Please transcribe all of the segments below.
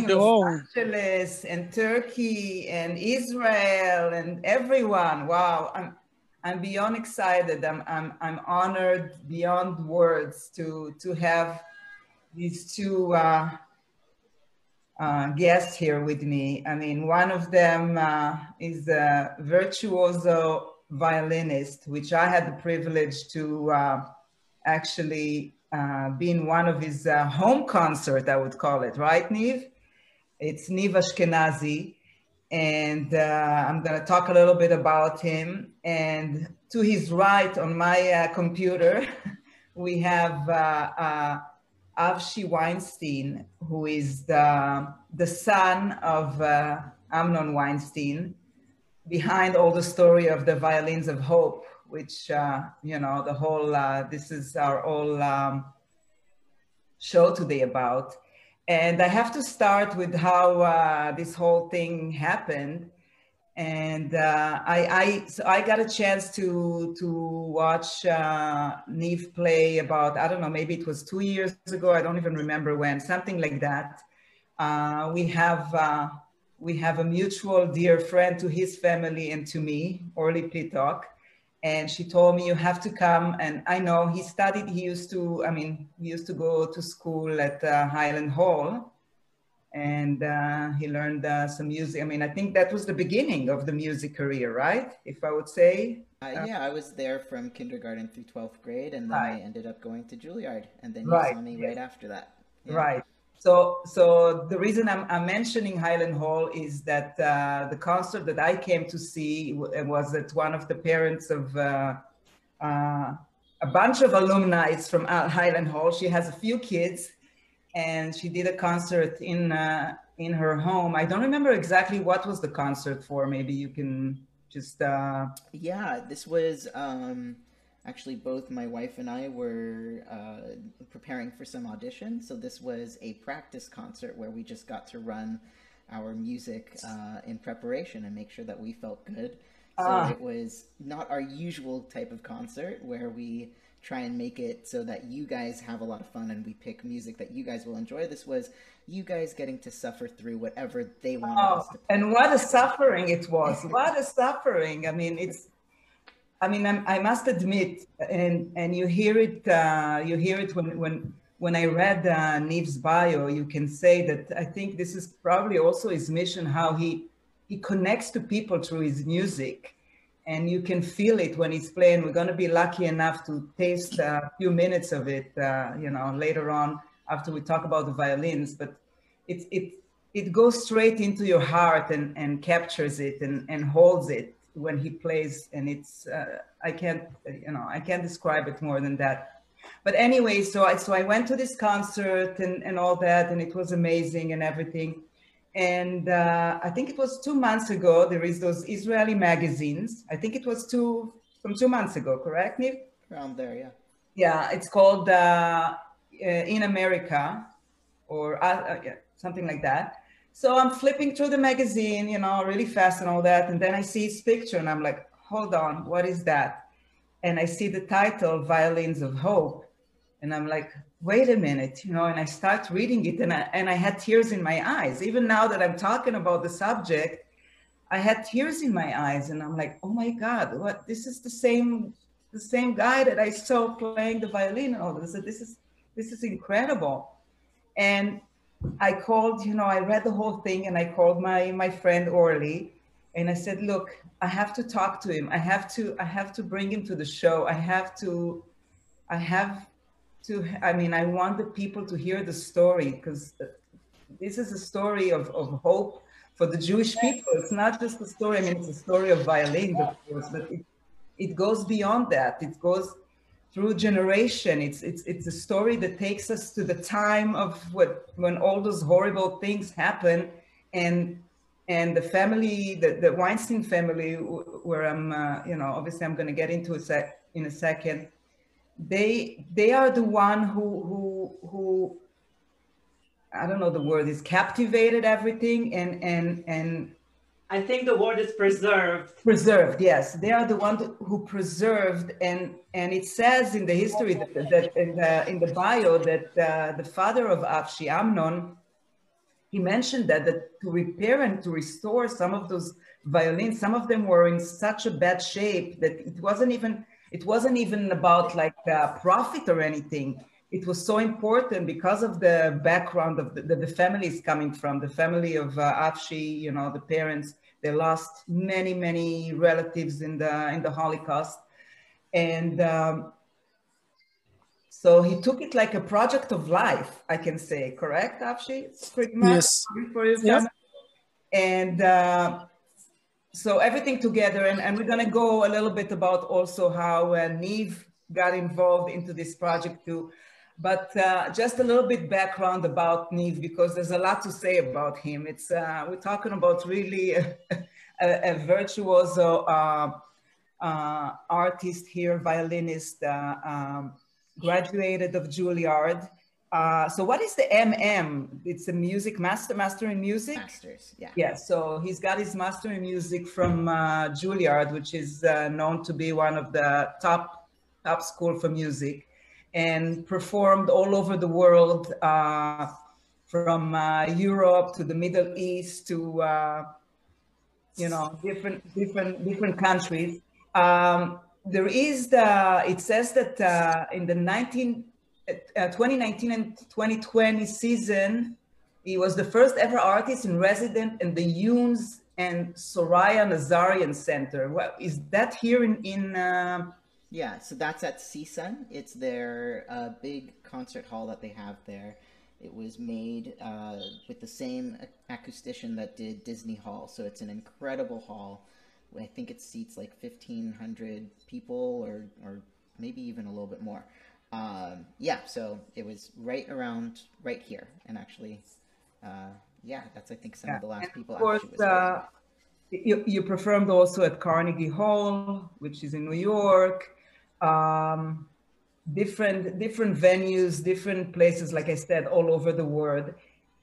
Los Angeles and Turkey and Israel and everyone. Wow, I'm I'm beyond excited. I'm I'm I'm honored beyond words to to have these two uh, uh, guests here with me. I mean, one of them uh, is a virtuoso violinist, which I had the privilege to uh, actually uh, be in one of his uh, home concert, I would call it, right, Niv? It's Niv Ashkenazi. And uh, I'm going to talk a little bit about him. And to his right on my computer, we have Avshi Weinstein, who is the, the son of uh, Amnon Weinstein, behind all the story of the Violins of Hope, which, uh, you know, the whole, uh, this is our whole um, show today about. And I have to start with how uh, this whole thing happened and uh, I, I, so I got a chance to to watch uh, Niv play about I don't know maybe it was two years ago I don't even remember when something like that. Uh, we have uh, we have a mutual dear friend to his family and to me, Orly Pitok, and she told me you have to come. And I know he studied. He used to I mean he used to go to school at uh, Highland Hall and uh, he learned uh, some music. I mean, I think that was the beginning of the music career, right? If I would say. Uh, yeah, I was there from kindergarten through 12th grade, and then right. I ended up going to Juilliard, and then you right. saw me right after that. Yeah. Right. So, so the reason I'm, I'm mentioning Highland Hall is that uh, the concert that I came to see was at one of the parents of uh, uh, a bunch of alumni from Highland Hall. She has a few kids, and she did a concert in uh, in her home. I don't remember exactly what was the concert for. Maybe you can just. Uh... Yeah, this was um, actually both my wife and I were uh, preparing for some auditions. So this was a practice concert where we just got to run our music uh, in preparation and make sure that we felt good. So ah. it was not our usual type of concert where we try and make it so that you guys have a lot of fun and we pick music that you guys will enjoy. This was you guys getting to suffer through whatever they wanted oh, us to play. And what a suffering it was. what a suffering. I mean, it's I mean, I'm, i must admit, and and you hear it, uh, you hear it when when when I read uh, Niv's bio, you can say that I think this is probably also his mission, how he he connects to people through his music and you can feel it when he's playing. We're going to be lucky enough to taste a few minutes of it, uh, you know, later on after we talk about the violins. But it it it goes straight into your heart and and captures it and and holds it when he plays. And it's uh, I can't you know I can't describe it more than that. But anyway, so I so I went to this concert and and all that, and it was amazing and everything and uh, I think it was two months ago. There is those Israeli magazines. I think it was two from two months ago, correct, Niv? Around there, yeah. Yeah, it's called uh, uh In America, or uh, uh, yeah, something like that. So I'm flipping through the magazine, you know, really fast and all that, and then I see his picture, and I'm like, hold on, what is that? And I see the title, Violins of Hope, and I'm like, wait a minute, you know, and I start reading it and I, and I had tears in my eyes. Even now that I'm talking about the subject, I had tears in my eyes and I'm like, oh my God, what, this is the same, the same guy that I saw playing the violin and all this. This is, this is incredible. And I called, you know, I read the whole thing and I called my, my friend Orly and I said, look, I have to talk to him. I have to, I have to bring him to the show. I have to, I have to i mean i want the people to hear the story because uh, this is a story of, of hope for the jewish people it's not just a story i mean it's a story of violins of course but it, it goes beyond that it goes through generation it's it's it's a story that takes us to the time of what when all those horrible things happen and and the family the, the weinstein family where i'm uh, you know obviously i'm going to get into it sec- in a second. They they are the one who who who I don't know the word is captivated everything and and and I think the word is preserved. Preserved, yes. They are the ones who preserved, and and it says in the history that, that in the in the bio that uh, the father of Avshi, Amnon, he mentioned that that to repair and to restore some of those violins, some of them were in such a bad shape that it wasn't even it wasn't even about like uh, profit or anything. It was so important because of the background of the, the, the family is coming from, the family of uh, Avshi, you know, the parents they lost many, many relatives in the in the Holocaust, and um, so he took it like a project of life. I can say, correct, Avshi? Yes. For his yes. And uh, so everything together, and, and we're gonna go a little bit about also how uh, Niv got involved into this project too. But uh, just a little bit background about Niv because there's a lot to say about him. It's uh, we're talking about really a, a, a virtuoso uh, uh artist here, violinist, uh, um, graduated of Juilliard. Uh, so what is the MM? It's a music master, master in music. Masters, yeah. Yeah. So he's got his master in music from Juilliard, which is known to be one of the top top school for music and performed all over the world, uh, from uh, Europe to the Middle East to uh, you know different different different countries. Um, there is the it says that uh, in the 19 uh, 2019 and 2020 season, he was the first ever artist in resident in the Younes and Soraya Nazarian Center. Well, is that here in in uh, yeah, so that's at CSUN. It's their uh, big concert hall that they have there. It was made uh, with the same acoustician that did Disney Hall, so it's an incredible hall. I think it seats like 1,500 people or, or maybe even a little bit more. Um, yeah, so it was right around right here. And actually, uh, yeah, that's, I think, some yeah. of the last and people. Of course, uh, you, you performed also at Carnegie Hall, which is in New York um, different different venues, different places, like I said, all over the world.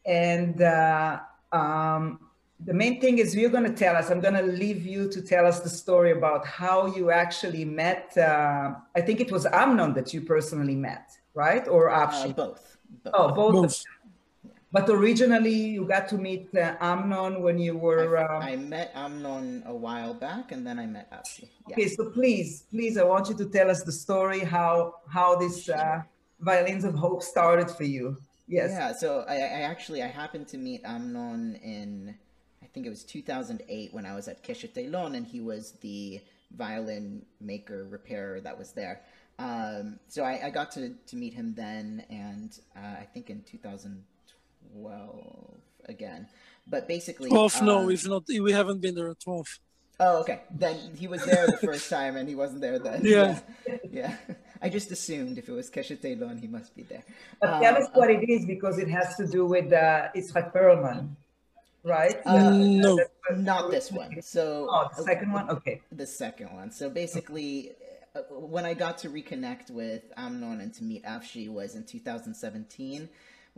And uh, um, the main thing is you're going to tell us. I'm going to leave you to tell us the story about how you actually met. Uh, I think it was Amnon that you personally met, right? Or Avshi? Uh, both. both. Oh, both. both. But originally, you got to meet uh, Amnon when you were. Um... I met Amnon a while back, and then I met Avshi. Yeah. Okay, so please, please, I want you to tell us the story how how this uh, violins of hope started for you. Yes. Yeah. So I, I actually I happened to meet Amnon in I think it was 2008 when I was at Keshet and he was the violin maker repairer that was there. Um, so I, I, got to, to meet him then, and uh, I think in 2000. 12 again. But basically, 12. Um, no, we've not. We haven't been there at 12. Oh, okay. Then he was there the first time, and he wasn't there then. Yeah, yeah. yeah. I just assumed if it was Keshet Eilon, he must be there. But tell us uh, what it is because it has to do with uh, Itzhak Perlman, right? Uh, no, not this one. So, oh, the second one. Okay, the second one. So basically, uh, when I got to reconnect with Amnon and to meet Avshi was in 2017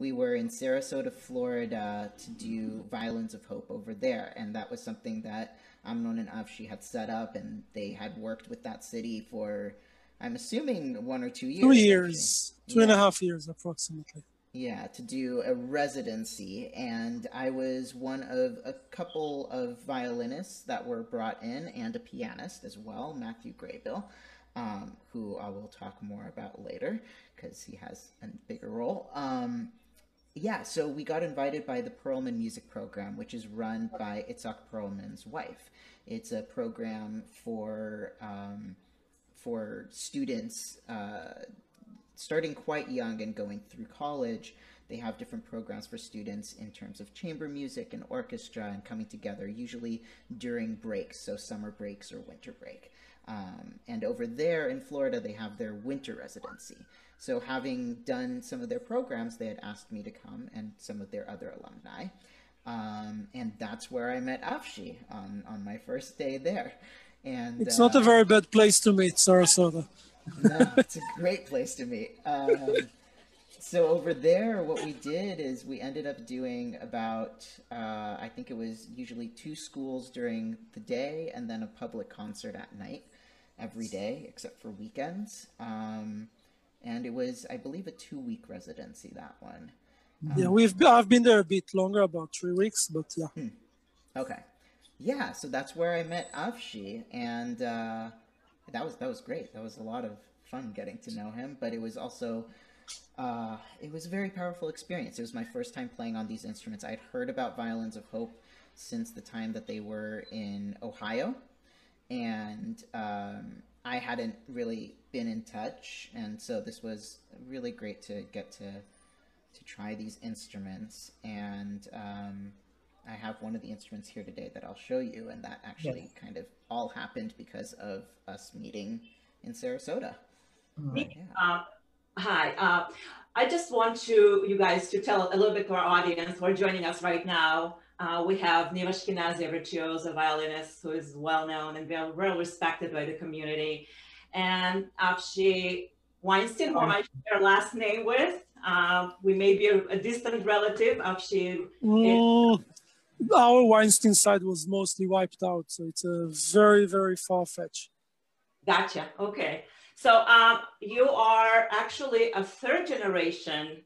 we were in Sarasota, Florida to do Violins of Hope over there. And that was something that Amnon and Avshi had set up, and they had worked with that city for, I'm assuming, one or two years. Two years, actually. two yeah. and a half years approximately. Yeah, to do a residency. And I was one of a couple of violinists that were brought in, and a pianist as well, Matthew Graybill. Um, who I will talk more about later because he has a bigger role. Um, yeah, so we got invited by the Perlman Music Program, which is run by Itzhak Perlman's wife. It's a program for um, for students uh, starting quite young and going through college. They have different programs for students in terms of chamber music and orchestra and coming together, usually during breaks, so summer breaks or winter break. Um, and over there in Florida, they have their winter residency. So, having done some of their programs, they had asked me to come and some of their other alumni. Um, and that's where I met Avshi on, on my first day there. And it's uh, not a very bad place to meet, Sarasota. no, it's a great place to meet. Um, so over there, what we did is we ended up doing about, uh, I think it was usually two schools during the day and then a public concert at night every day except for weekends. Um, and it was, I believe, a two week residency, that one. Um, yeah, we've I've been there a bit longer, about three weeks, but yeah. Hmm. Okay. Yeah, so that's where I met Avshi, and uh, that was that was great. That was a lot of fun getting to know him, but it was also uh, it was a very powerful experience. It was my first time playing on these instruments. I had heard about Violins of Hope since the time that they were in Ohio, and um, I hadn't really been in touch, and so this was really great to get to to try these instruments. And um, I have one of the instruments here today that I'll show you, and that actually yes. kind of all happened because of us meeting in Sarasota. Yeah. Uh, Hi. Uh, I just want to you guys to tell a little bit to our audience who are joining us right now. Uh, we have Niva Ashkenazi, a virtuoso violinist who is well known and very well respected by the community. And Avshi Weinstein, who I share last name with. Uh, we may be a, a distant relative. Avshi. Mm, our Weinstein side was mostly wiped out, so it's a very, very far fetched. Gotcha. Okay. So um, you are actually a third generation.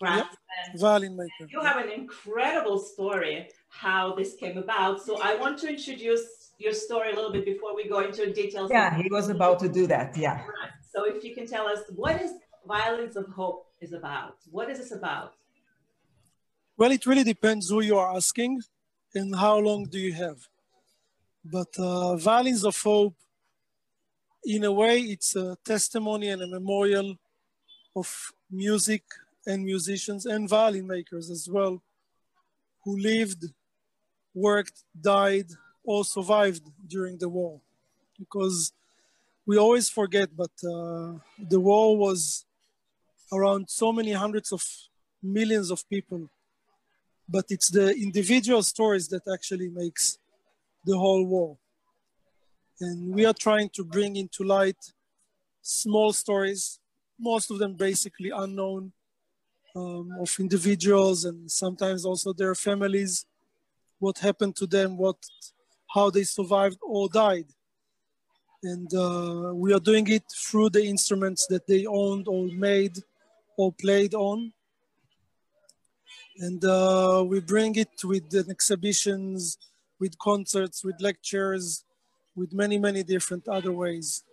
Violin maker. You have an incredible story how this came about. So I want to introduce your story a little bit before we go into details. Yeah, he was about to do that. Yeah. Right. So if you can tell us what is Violins of Hope is about? What is this about? Well, it really depends who you are asking and how long do you have. But uh, Violins of Hope in a way, it's a testimony and a memorial of music and musicians and violin makers as well, who lived, worked, died, or survived during the war. Because we always forget, but uh, the war was around so many hundreds of millions of people. But it's the individual stories that actually makes the whole war. And we are trying to bring into light small stories, most of them basically unknown, um, of individuals and sometimes also their families, what happened to them, what, how they survived or died. And uh, we are doing it through the instruments that they owned or made or played on. And uh, we bring it with exhibitions, with concerts, with lectures, with many, many different other ways.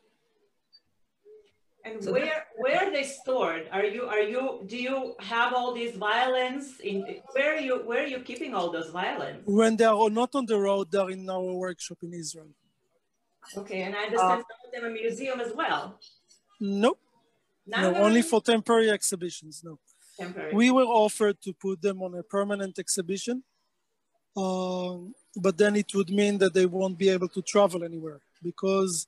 And where where are they stored? Are you are you do you have all these violins in where are you where are you keeping all those violins? When they are not on the road, they're in our workshop in Israel. Okay, and I understand uh, some of them a museum as well. Nope. no, only for temporary exhibitions. No. Temporary. We were offered to put them on a permanent exhibition. Um, but then it would mean that they won't be able to travel anywhere because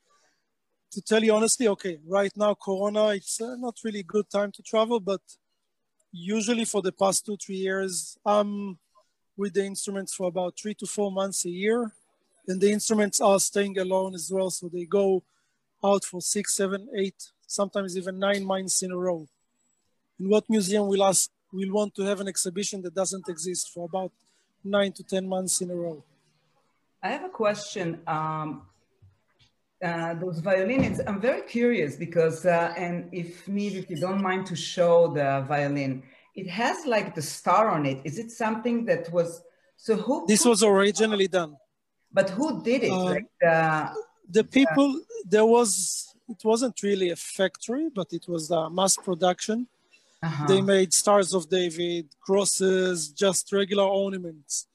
to tell you honestly okay right now corona it's uh, not really good time to travel but usually for the past two three years i'm with the instruments for about three to four months a year. And the instruments are staying alone as well so they go out for six seven eight sometimes even nine months in a row. And what museum will ask will want to have an exhibition that doesn't exist for about nine to ten months in a row? I have a question. Um, uh, those violins, I'm very curious because, uh, and if need, if you don't mind to show the violin, it has like the star on it. Is it something that was, so who? This was originally done. But who did it? Uh, like the, the people, there was, it wasn't really a factory, but it was a mass production. -huh. They made Stars of David, crosses, just regular ornaments.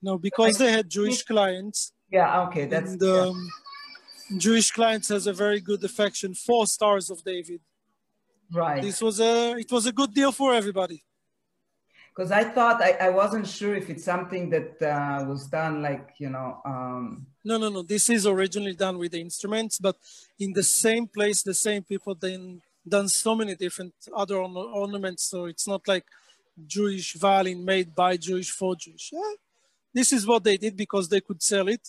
No, because they had Jewish clients. Yeah, okay, that's and, um, yeah. Jewish clients has a very good affection for Stars of David. Right. This was a it was a good deal for everybody. Because I thought I, I wasn't sure if it's something that uh, was done like you know. Um... No, no, no. This is originally done with the instruments, but in the same place, the same people then done so many different other ornaments. So it's not like Jewish violin made by Jewish for Jewish. Yeah, this is what they did because they could sell it.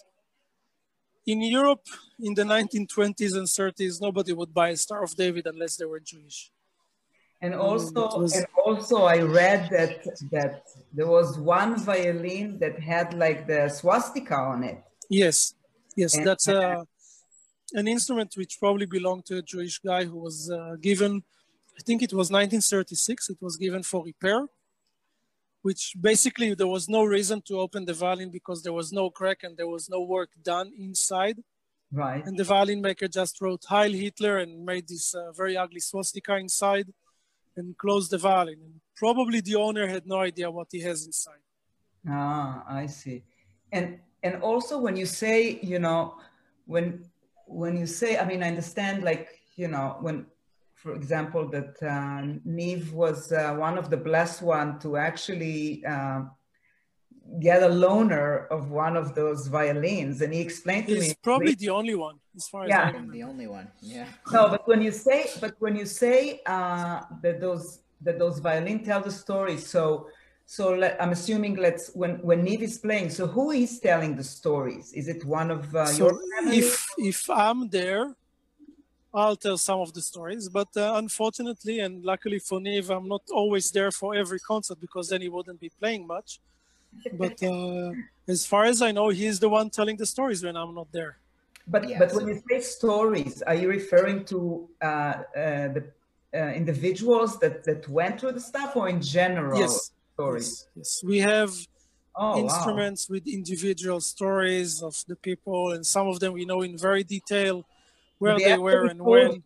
In Europe, in the 1920s and 30s, nobody would buy a Star of David unless they were Jewish. And also, was... and also, I read that that there was one violin that had like the swastika on it. Yes, yes, and, that's a an instrument which probably belonged to a Jewish guy who was uh, given, I think it was 1936. It was given for repair, which basically there was no reason to open the violin because there was no crack and there was no work done inside. Right. And the violin maker just wrote Heil Hitler and made this uh, very ugly swastika inside and closed the violin. And probably the owner had no idea what he has inside. Ah, I see. And and also when you say, you know, when when you say, I mean, I understand, like, you know, when, for example, that uh, Niv was uh, one of the blessed one to actually uh, get a loaner of one of those violins, and he explained to He's me. He's probably the only one, as far as yeah. I know. The only one, yeah. No, but when you say, but when you say uh, that those that those violin tell the story, so so let, I'm assuming let's when when Niv is playing. So who is telling the stories? Is it one of uh, so your family? If if I'm there, I'll tell some of the stories. But uh, unfortunately and luckily for Niv, I'm not always there for every concert because then he wouldn't be playing much. But uh, as far as I know, he's the one telling the stories when I'm not there. But yes. but when you say stories, are you referring to uh, uh, the uh, individuals that that went through the stuff, or in general? Yes stories. Yes, yes. we have oh, instruments wow. with individual stories of the people, and some of them we know in very detail where they, they were and when.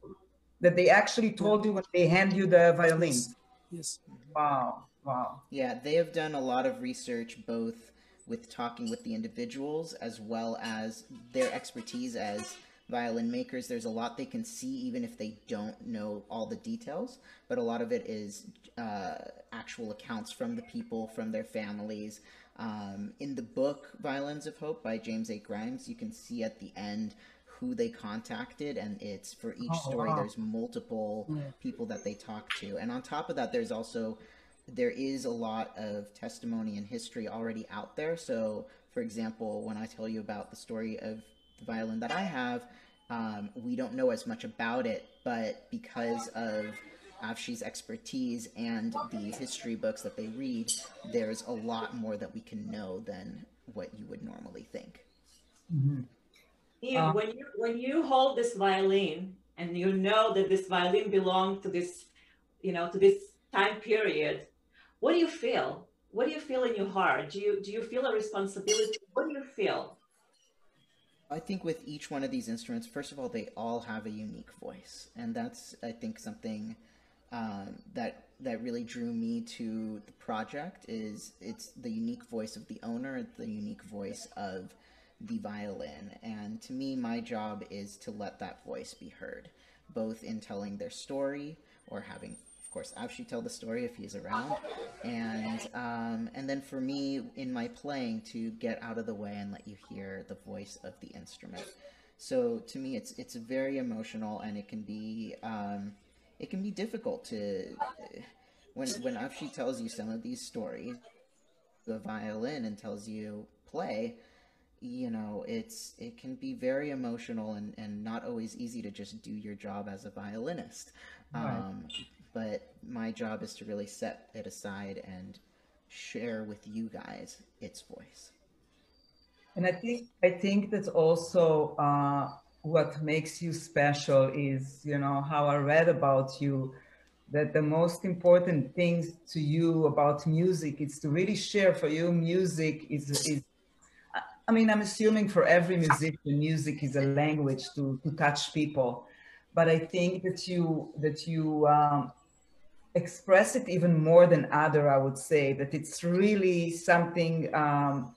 That they actually told you when they hand you the violin. Yes. yes. Wow. Wow. Yeah, they have done a lot of research both with talking with the individuals as well as their expertise as violin makers, there's a lot they can see even if they don't know all the details, but a lot of it is uh, actual accounts from the people, from their families. Um, in the book Violins of Hope by James A. Grymes, you can see at the end who they contacted, and it's for each oh, story, wow. there's multiple yeah. people that they talk to. And on top of that, there's also there is a lot of testimony and history already out there. So, for example, when I tell you about the story of the violin that I have, um, we don't know as much about it, but because of Avshi's expertise and the history books that they read, there's a lot more that we can know than what you would normally think. Mm-hmm. Ian, uh, when you when you hold this violin and you know that this violin belonged to this, you know, to this time period, what do you feel? What do you feel in your heart? Do you do you feel a responsibility? What do you feel? I think with each one of these instruments, first of all, they all have a unique voice, and that's I think something um, that that really drew me to the project. Is it's the unique voice of the owner, the unique voice of the violin, and to me, my job is to let that voice be heard, both in telling their story or having of course, Avshi tell the story if he's around, and um, and then for me in my playing to get out of the way and let you hear the voice of the instrument. So to me, it's it's very emotional, and it can be um, it can be difficult to when when Avshi tells you some of these stories, the violin, and tells you play. You know, it's it can be very emotional and, and not always easy to just do your job as a violinist. Right. Um, but my job is to really set it aside and share with you guys its voice. And I think I think that's also uh, what makes you special is you know how I read about you that the most important things to you about music is to really share for you music is is I mean I'm assuming for every musician music is a language to to touch people. But I think that you that you um, express it even more than other i would say that it's really something um,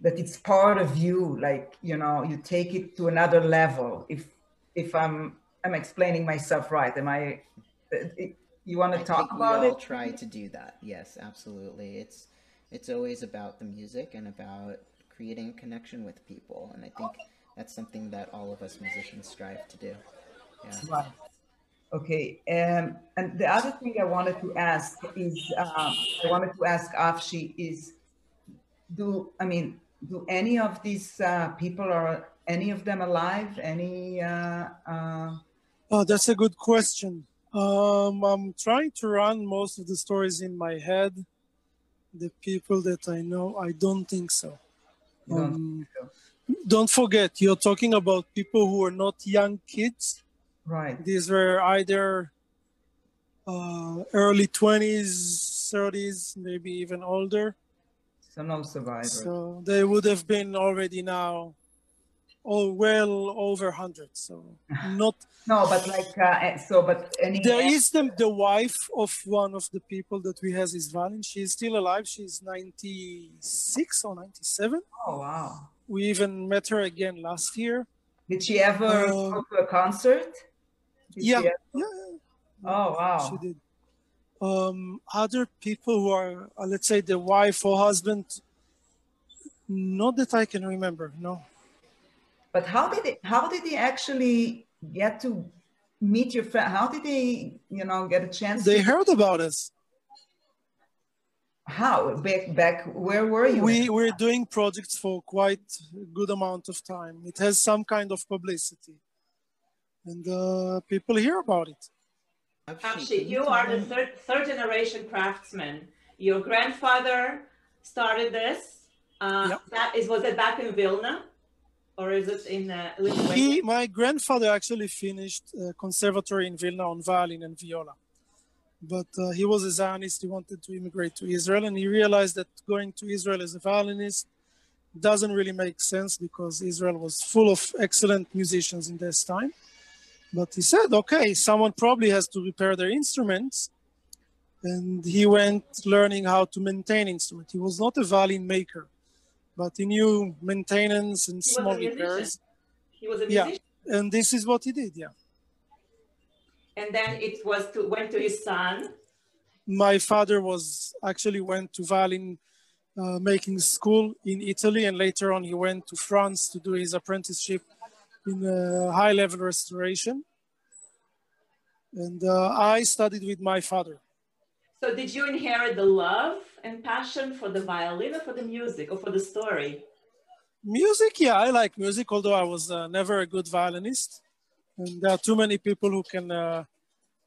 that it's part of you. Like you know you take it to another level. If if i'm i'm explaining myself right am i you want to talk about we all it? try to do that. Yes absolutely. It's it's always about the music and about creating a connection with people and i think that's something that all of us musicians strive to do yeah right Okay, um, and the other thing I wanted to ask is, uh, I wanted to ask Avshi is, do, I mean, do any of these uh, people, are any of them alive? Any? Uh, uh... oh, that's a good question. Um, I'm trying to run most of the stories in my head. The people that I know, I don't think so. Um, don't forget, you're talking about people who are not young kids. Right. These were either uh, early 20s, 30s, maybe even older. So no survivors. So they would have been already now oh well over 100 so not no but like uh, eh, so but any there is the, the wife of one of the people that we has is Valin. she's still alive. She's 96 or 97 oh wow. We even met her again last year. Did she ever uh, go to a concert? Yeah, yeah, yeah. Oh wow. She did. Um other people who are uh, let's say the wife or husband not that i can remember no but how did it, how did they actually get to meet your friend? How did they, you know, get a chance? They to... heard about us. How back back? Where were you? We we're doing projects for quite a good amount of time. It has some kind of publicity, and uh, people hear about it. Actually, you are the third third generation craftsman. Your grandfather started this. Uh, yep. That is was it back in Vilna? Or is it in uh, Lithuania? He, my grandfather actually finished uh, conservatory in Vilna on violin and viola. But uh, he was a Zionist. He wanted to immigrate to Israel, and he realized that going to Israel as a violinist doesn't really make sense because Israel was full of excellent musicians in this time. But he said, okay, someone probably has to repair their instruments. And he went learning how to maintain instruments. He was not a violin maker but he knew maintenance and he small repairs. He was a musician. Yeah, and this is what he did. Yeah. And then it was to went to his son. My father was actually went to violin uh, making school in Italy, and later on he went to France to do his apprenticeship in uh, high level restoration. And uh, I studied with my father. So did you inherit the love and passion for the violin or for the music or for the story? Music, yeah, I like music, although I was uh, never a good violinist. And there are too many people who can uh,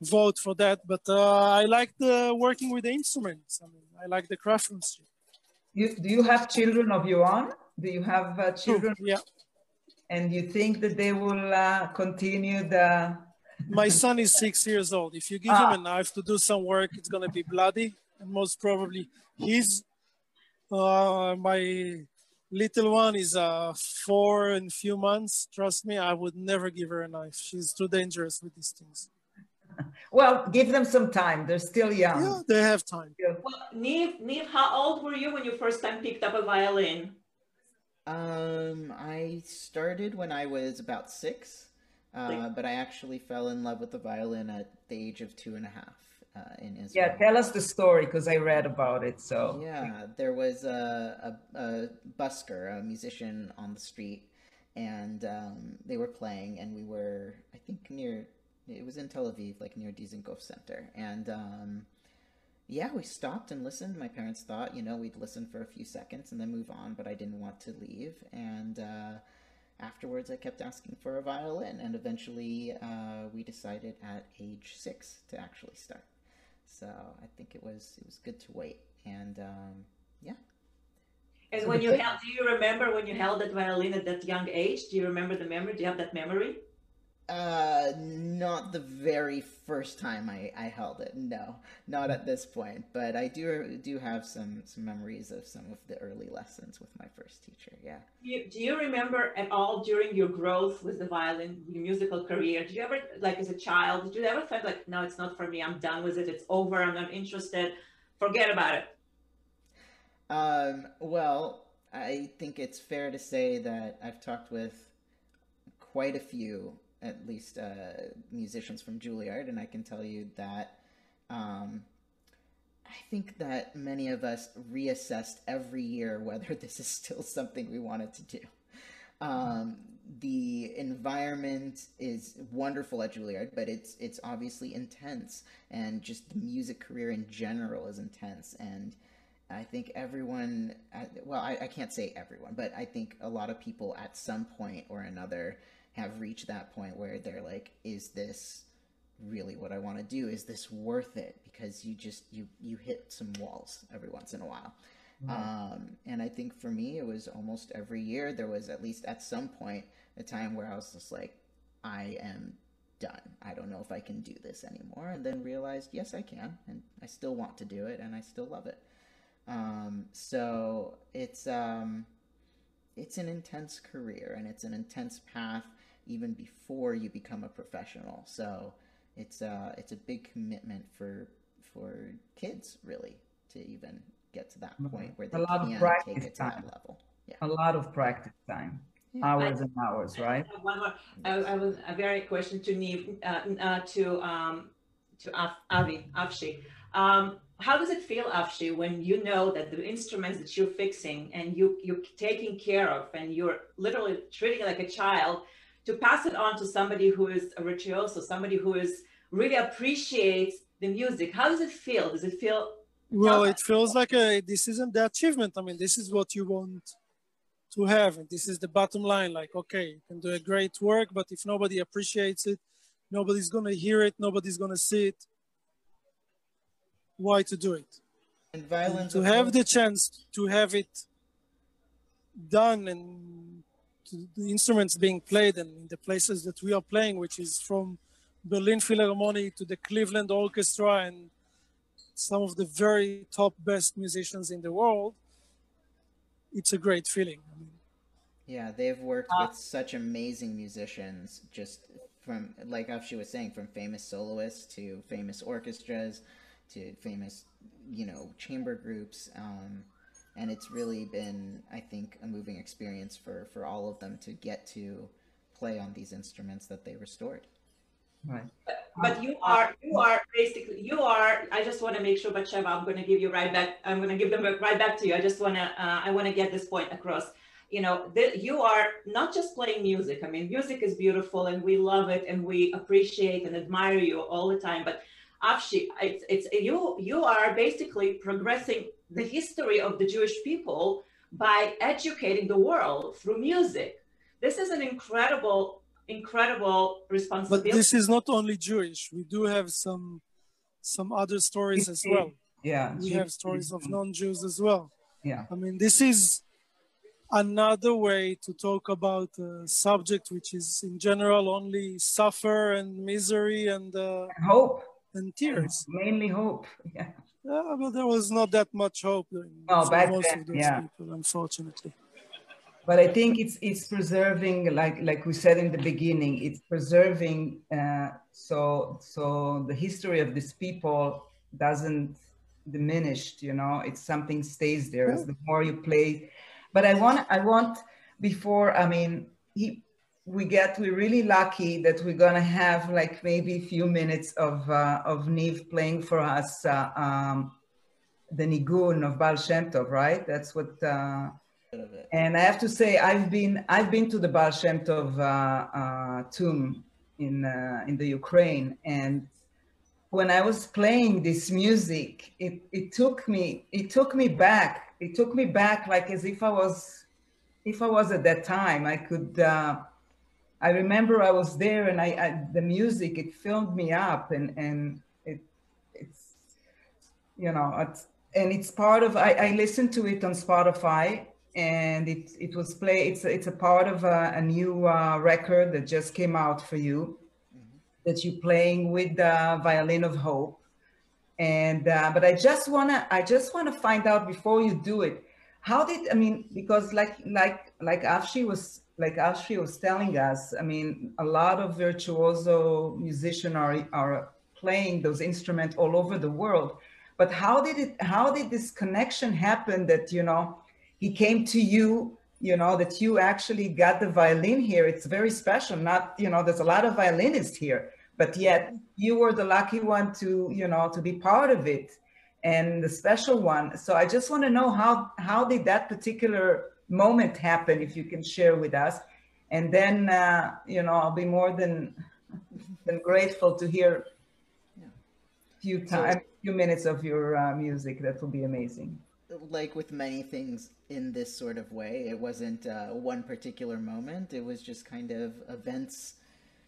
vote for that. But uh, I like the working with the instruments. I mean, I like the craftsmanship. You, do you have children of your own? Do you have uh, children? Yeah. And you think that they will uh, continue the my son is six years old. If you give ah. him a knife to do some work, it's gonna be bloody, and most probably he's. Uh, my little one is uh, four and few months. Trust me, I would never give her a knife. She's too dangerous with these things. Well, give them some time. They're still young. Yeah, they have time. Well, Niv, Niv, how old were you when you first time picked up a violin? Um, I started when I was about six. Uh, but I actually fell in love with the violin at the age of two and a half uh, in Israel. Yeah, tell us the story because I read about it. So yeah, there was a, a, a busker, a musician on the street, and um, they were playing, and we were, I think, near. It was in Tel Aviv, like near Dizengoff Center, and um, yeah, we stopped and listened. My parents thought, you know, we'd listen for a few seconds and then move on, but I didn't want to leave, and. Uh, afterwards, I kept asking for a violin, and eventually uh, we decided at age six to actually start. So I think it was it was good to wait, and um, yeah. And when you held, do you remember when you held that violin at that young age? Do you remember the memory? Do you have that memory? Uh, not the very first time I, I held it. No, not at this point. But I do do have some some memories of some of the early lessons with my first teacher. Yeah. Do you, do you remember at all during your growth with the violin, your musical career? Did you ever, like as a child, did you ever feel like, no, it's not for me. I'm done with it. It's over. I'm not interested. Forget about it. Um. Well, I think it's fair to say that I've talked with quite a few at least uh, musicians from Juilliard, and I can tell you that um, I think that many of us reassessed every year whether this is still something we wanted to do. Um, the environment is wonderful at Juilliard, but it's it's obviously intense, and just the music career in general is intense. And I think everyone, well, I, I can't say everyone, but I think a lot of people at some point or another have reached that point where they're like, is this really what I want to do. Is this worth it? Because you just you you hit some walls every once in a while. Um, and I think for me, it was almost every year there was at least at some point a time where I was just like, I am done. I don't know if I can do this anymore. And then realized, yes, I can, and I still want to do it, and I still love it. Um, so it's um, it's an intense career, and it's an intense path even before you become a professional. So it's uh, it's a big commitment for for kids really to even get to that mm-hmm. point where they a lot can of practice take it to time. that level. Yeah. A lot of practice time. Yeah. Hours I, and hours, right? One more. I, I was a very question to Niv, uh, uh, to um, to Af, Avi Avshi. Um, how does it feel, Avshi, when you know that the instruments that you're fixing and you you're taking care of, and you're literally treating like a child, to pass it on to somebody who is a virtuoso, somebody who is really appreciates the music? How does it feel? Does it feel well it feels like a this isn't the achievement i mean this is what you want to have and this is the bottom line like okay you can do a great work but if nobody appreciates it nobody's going to hear it nobody's going to see it why to do it and violence to have the chance to have it done and the instruments being played and in the places that we are playing which is from berlin philharmonic to the cleveland orchestra and some of the very top best musicians in the world, it's a great feeling. I mean, yeah, they've worked uh, with such amazing musicians, just from like she was saying, from famous soloists to famous orchestras to famous, you know, chamber groups. Um, and it's really been, I think, a moving experience for for all of them to get to play on these instruments that they restored. Right. But, you are you are basically you are. I just want to make sure, Batsheva, I'm going to give you right back. I'm going to give them right back to you. I just want to uh, I want to get this point across. You know, that you are not just playing music. I mean, music is beautiful, and we love it, and we appreciate and admire you all the time. But Avshi, it's, it's you you are basically progressing the history of the Jewish people by educating the world through music. This is an incredible incredible responsibility. But this is not only Jewish. We do have some some other stories as well. Yeah. We have stories of non-Jews as well. Yeah. I mean, this is another way to talk about a subject which is in general only suffer and misery and uh, hope and tears. Mainly hope. Yeah. Yeah, but there was not that much hope oh, for most then, of those yeah. people, unfortunately but I think it's it's preserving, like like we said in the beginning, it's preserving. Uh, so so the history of these people doesn't diminished. You know, it's something stays there as the more you play. But I want I want before. I mean, he we get we're really lucky that we're gonna have like maybe a few minutes of uh, of Niv playing for us uh, um, the Nigun of Baal Shem Tov, right? That's what. Uh, and I have to say, I've been I've been to the Baal Shem Tov uh, uh, tomb in uh, in the Ukraine, and when I was playing this music, it, it took me it took me back. It took me back like as if I was if I was at that time. I could. I remember I was there, and I, I the music it filled me up, and and it it's you know it's and it's part of I, I listened to it on Spotify and it it was play. It's it's a part of a, a new uh, record that just came out for you, mm-hmm. that you're playing with the violin of hope, and uh, but I just wanna I just wanna find out before you do it, how did I mean because like like like Avshi was like Avshi was telling us, I mean a lot of virtuoso musicians are are playing those instruments all over the world, but how did it how did this connection happen that you know he came to you you know that you actually got the violin here? It's very special not you know there's a lot of violinists here but yet you were the lucky one to you know to be part of it and the special one. So i just want to know how how did that particular moment happen if you can share with us and then uh, you know i'll be more than than grateful to hear a few time few minutes of your uh, music that will be amazing like with many things in this sort of way, it wasn't uh, one particular moment. It was just kind of events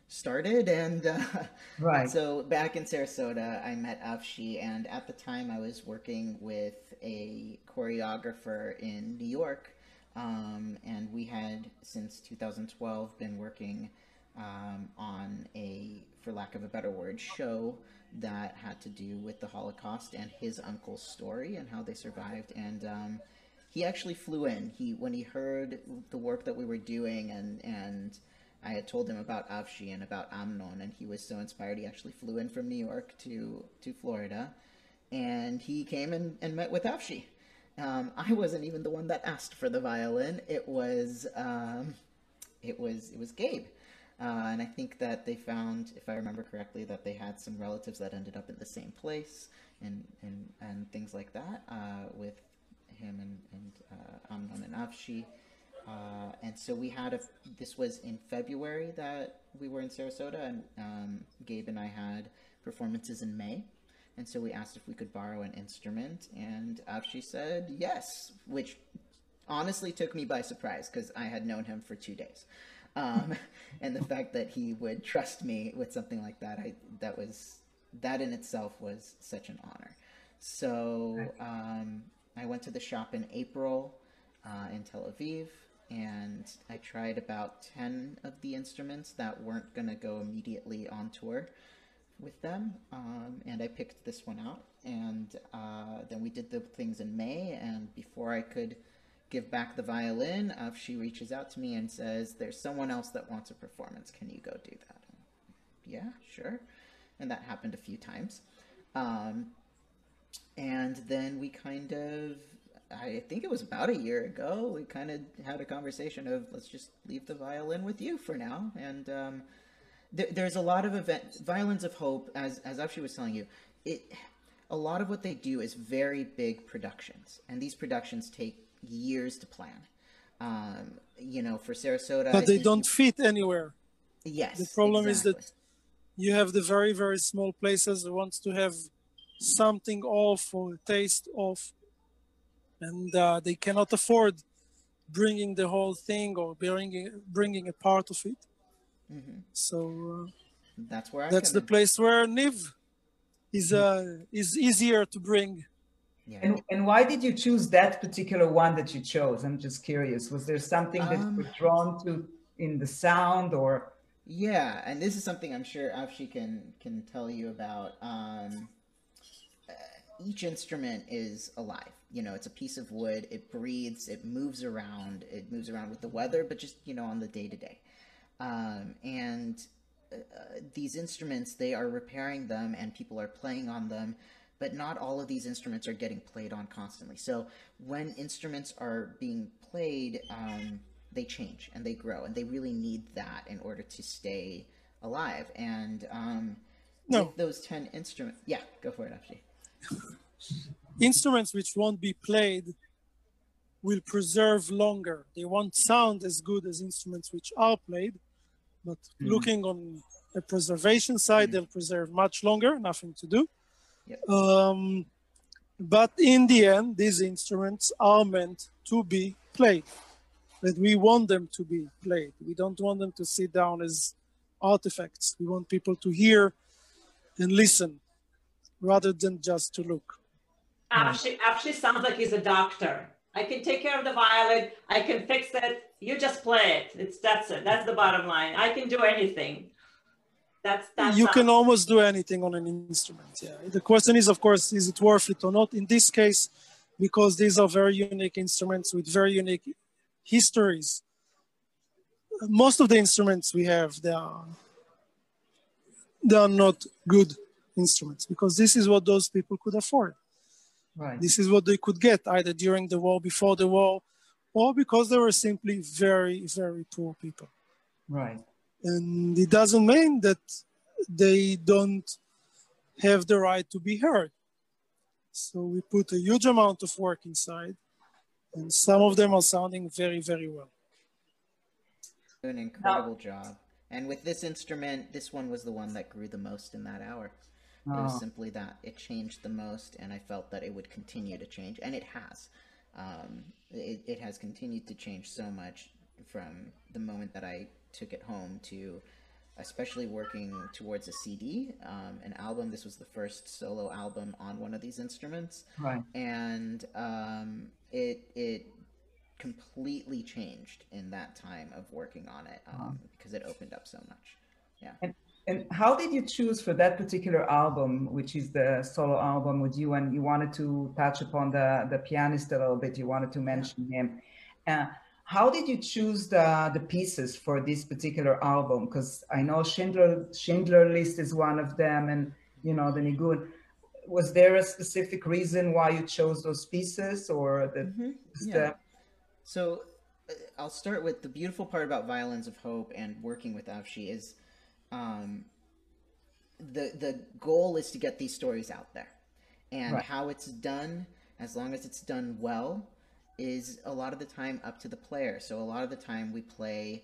started. And uh, right. so back in Sarasota, I met Avshi, and at the time I was working with a choreographer in New York. Um, and we had, since 2012, been working um, on a, for lack of a better word, show that had to do with the Holocaust and his uncle's story and how they survived. And um, he actually flew in. He when he heard the work that we were doing and and I had told him about Avshi and about Amnon, and he was so inspired. He actually flew in from New York to to Florida, and he came and, and met with Avshi. Um, I wasn't even the one that asked for the violin. It was um, it was it was Gabe. Uh, and I think that they found, if I remember correctly, that they had some relatives that ended up in the same place and and, and things like that uh, with him and, and uh, Amnon and Avshi. Uh, and so we had a, this was in February that we were in Sarasota, and um, Gabe and I had performances in May. And so we asked if we could borrow an instrument, and Avshi said yes, which honestly took me by surprise because I had known him for two days. Um, and the fact that he would trust me with something like that, I that was that in itself was such an honor. So um, I went to the shop in April uh, in Tel Aviv, and I tried about ten of the instruments that weren't going to go immediately on tour with them, um, and I picked this one out. And uh, then we did the things in May, and before I could give back the violin, uh, she reaches out to me and says, There's someone else that wants a performance. Can you go do that? Yeah, sure. And that happened a few times. Um, and then we kind of, I think it was about a year ago, we kind of had a conversation of let's just leave the violin with you for now. And um, th- there's a lot of event, Violins of Hope, as, as Avshi was telling you, it, a lot of what they do is very big productions. And these productions take years to plan. Um, you know, for Sarasota, but they don't fit anywhere. Yes. The problem exactly. is that you have the very very small places that wants to have something off or taste off, and uh, they cannot afford bringing the whole thing or bringing bringing a part of it. Mm-hmm. So uh, that's where I that's the in. place where Niv is uh, is easier to bring yeah. And, and why did you choose that particular one that you chose? I'm just curious. Was there something that um, you were drawn to in the sound or? Yeah, and this is something I'm sure Avshi can can tell you about. Um, uh, each instrument is alive. You know, it's a piece of wood. It breathes. It moves around. It moves around with the weather, but just you know on the day to day. And uh, these instruments, they are repairing them, and people are playing on them but not all of these instruments are getting played on constantly. So when instruments are being played, um, they change and they grow, and they really need that in order to stay alive. And um, no. those 10 instruments, yeah, go for it, actually. Instruments which won't be played will preserve longer. They won't sound as good as instruments which are played, but mm. looking on a preservation side, mm. they'll preserve much longer, nothing to do. Yep. Um, but in the end, these instruments are meant to be played. That we want them to be played. We don't want them to sit down as artifacts. We want people to hear and listen rather than just to look. Actually, Avshi sounds like he's a doctor. I can take care of the violin. I can fix it. You just play it. It's that's it. That's the bottom line. I can do anything that's that's you can almost do anything on an instrument yeah the question is of course is it worth it or not in this case because these are very unique instruments with very unique histories most of the instruments we have they are they are not good instruments because this is what those people could afford right this is what they could get either during the war before the war or because they were simply very very poor people right and it doesn't mean that they don't have the right to be heard. So we put a huge amount of work inside, and some of them are sounding very, very well. An incredible job. And with this instrument, this one was the one that grew the most in that hour. Oh. It was simply that it changed the most, and I felt that it would continue to change, and it has. Um, it, it has continued to change so much from the moment that I took it home to especially working towards a CD, um, an album. This was the first solo album on one of these instruments, right? And um, it it completely changed in that time of working on it um, wow. because it opened up so much. Yeah. And, and how did you choose for that particular album, which is the solo album with you? And you wanted to touch upon the the pianist a little bit. You wanted to mention him. Uh, how did you choose the, the pieces for this particular album? Because I know Schindler Schindler List is one of them, and you know the Nigun. Was there a specific reason why you chose those pieces, or the, mm-hmm. yeah. the... So uh, I'll start with the beautiful part about Violins of Hope and working with Avshi is um, the the goal is to get these stories out there, and right. how it's done, as long as it's done well, is a lot of the time up to the player. So a lot of the time we play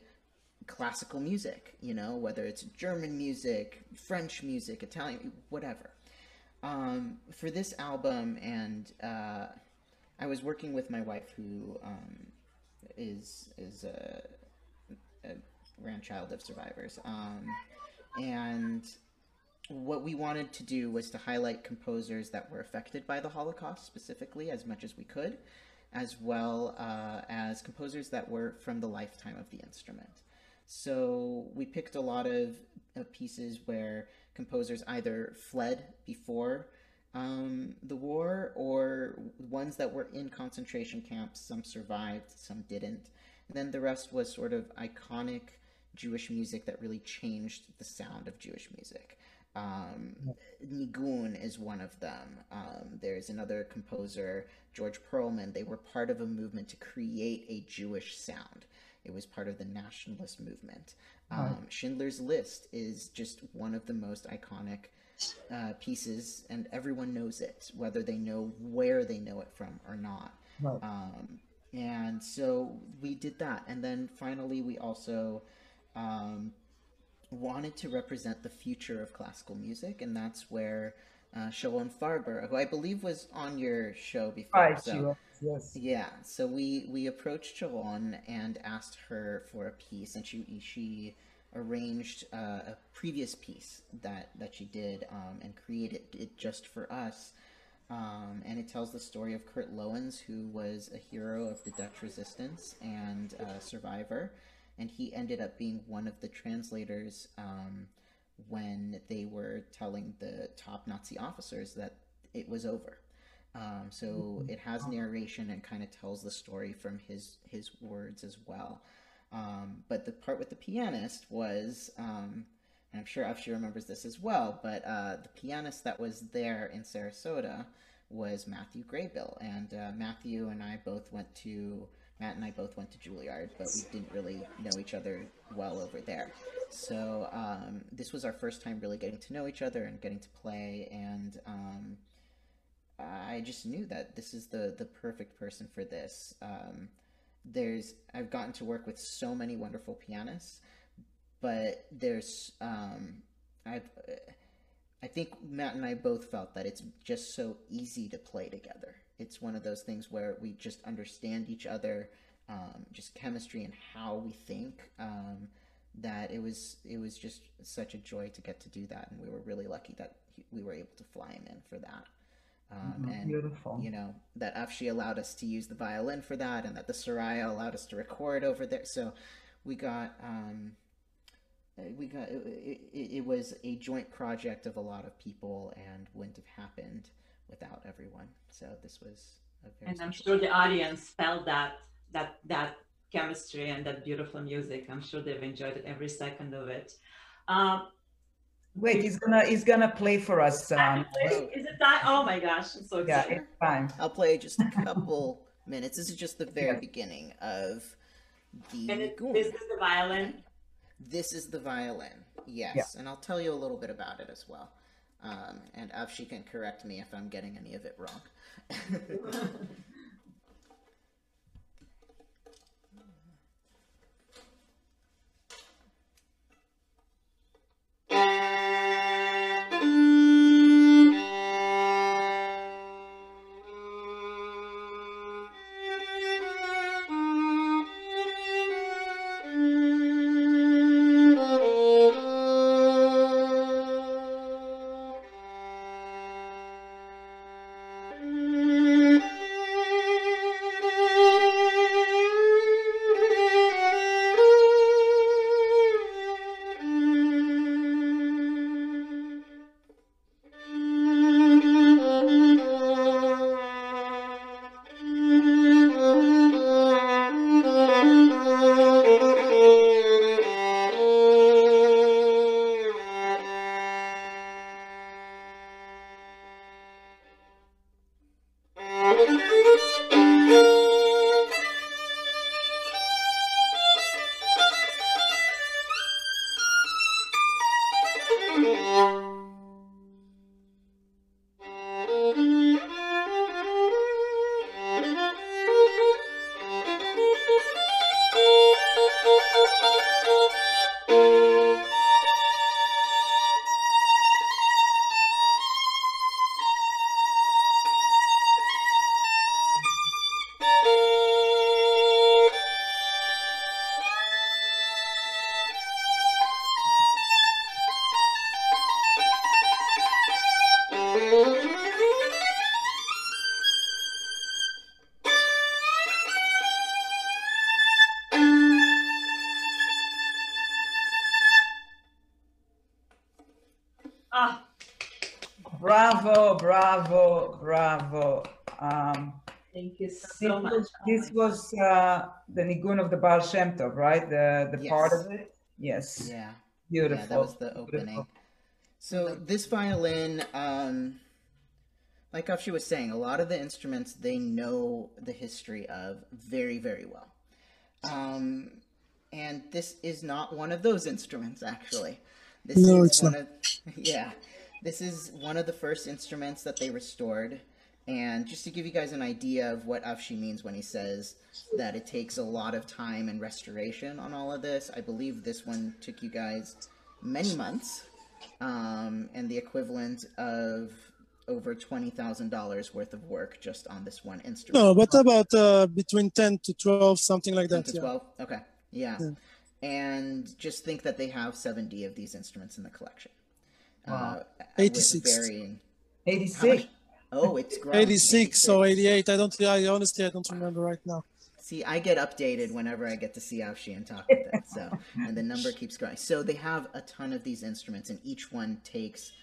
classical music, you know, whether it's German music, French music, Italian, whatever. Um, for this album, and uh, I was working with my wife, who um, is is a, a, grandchild of survivors, um, and what we wanted to do was to highlight composers that were affected by the Holocaust specifically as much as we could as well uh, as composers that were from the lifetime of the instrument. So we picked a lot of uh, pieces where composers either fled before um, the war or ones that were in concentration camps. Some survived, some didn't. And then the rest was sort of iconic Jewish music that really changed the sound of Jewish music. Um, Nigun is one of them. Um, there's another composer, George Perlman. They were part of a movement to create a Jewish sound. It was part of the nationalist movement. Um, Schindler's List is just one of the most iconic uh, pieces, and everyone knows it, whether they know where they know it from or not. Right. Um, and so we did that. And then finally, we also um, wanted to represent the future of classical music, and that's where uh, Sharon Farber, who I believe was on your show before. Right, so, yes. Yeah, so we we approached Sharon and asked her for a piece, and she she arranged uh, a previous piece that that she did um, and created it just for us. Um, and it tells the story of Kurt Lowens, who was a hero of the Dutch resistance and a survivor and he ended up being one of the translators um, when they were telling the top Nazi officers that it was over. Um, so mm-hmm. it has narration and kind of tells the story from his his words as well. Um, but the part with the pianist was, um, I'm sure Avshi remembers this as well, but uh, the pianist that was there in Sarasota was Matthew Graybill, and uh, Matthew and I both went to Matt and I both went to Juilliard, but we didn't really know each other well over there. So um, this was our first time really getting to know each other and getting to play, and um, I just knew that this is the the perfect person for this. Um, there's I've gotten to work with so many wonderful pianists, but there's um, I've I think Matt and I both felt that it's just so easy to play together it's one of those things where we just understand each other, um, just chemistry and how we think. Um, that it was it was just such a joy to get to do that, and we were really lucky that he, we were able to fly him in for that. Um, mm-hmm. and Beautiful. you know that Avshi allowed us to use the violin for that, and that the Soraya allowed us to record over there. So we got um, we got it, it, it, was a joint project of a lot of people, and wouldn't have happened without everyone. So this was a very and I'm sure the audience felt that that that chemistry and that beautiful music. I'm sure they've enjoyed every second of it. Um, Wait, he's gonna he's gonna play for us. Um, is it that? Oh my gosh, I'm so excited. Yeah, it's fine. I'll play just a couple minutes. This is just the very yeah. beginning of the. And it, this is the violin. This is the violin. Yes, yeah. and I'll tell you a little bit about it as well. Um, and Avshi can correct me if I'm getting any of it wrong. Thank you so much. Was, this was uh, the Nigun of the Baal Shem Tov, right? The the yes. part of it. Yes. Yeah. Beautiful. Yeah, that was the opening. Beautiful. So this violin, um, like Avshi was saying, a lot of the instruments they know the history of very, very well. Um, and this is not one of those instruments, actually. This no, is it's one not. Of, yeah, this is one of the first instruments that they restored. And just to give you guys an idea of what Avshi means when he says that it takes a lot of time and restoration on all of this, I believe this one took you guys many months um, and the equivalent of over twenty thousand dollars worth of work just on this one instrument. No, but about uh, between ten to twelve, something like that. 10 to twelve. Yeah. Okay. Yeah. yeah. And just think that they have seventy of these instruments in the collection. Wow. Uh, Eighty-six. Varying. Eighty-six. Oh, it's grown. 86, or 88. I don't. I honestly, I don't remember right now. See, I get updated whenever I get to see Avshi and talk with it. So, and the number keeps growing. So they have a ton of these instruments, and each one takes,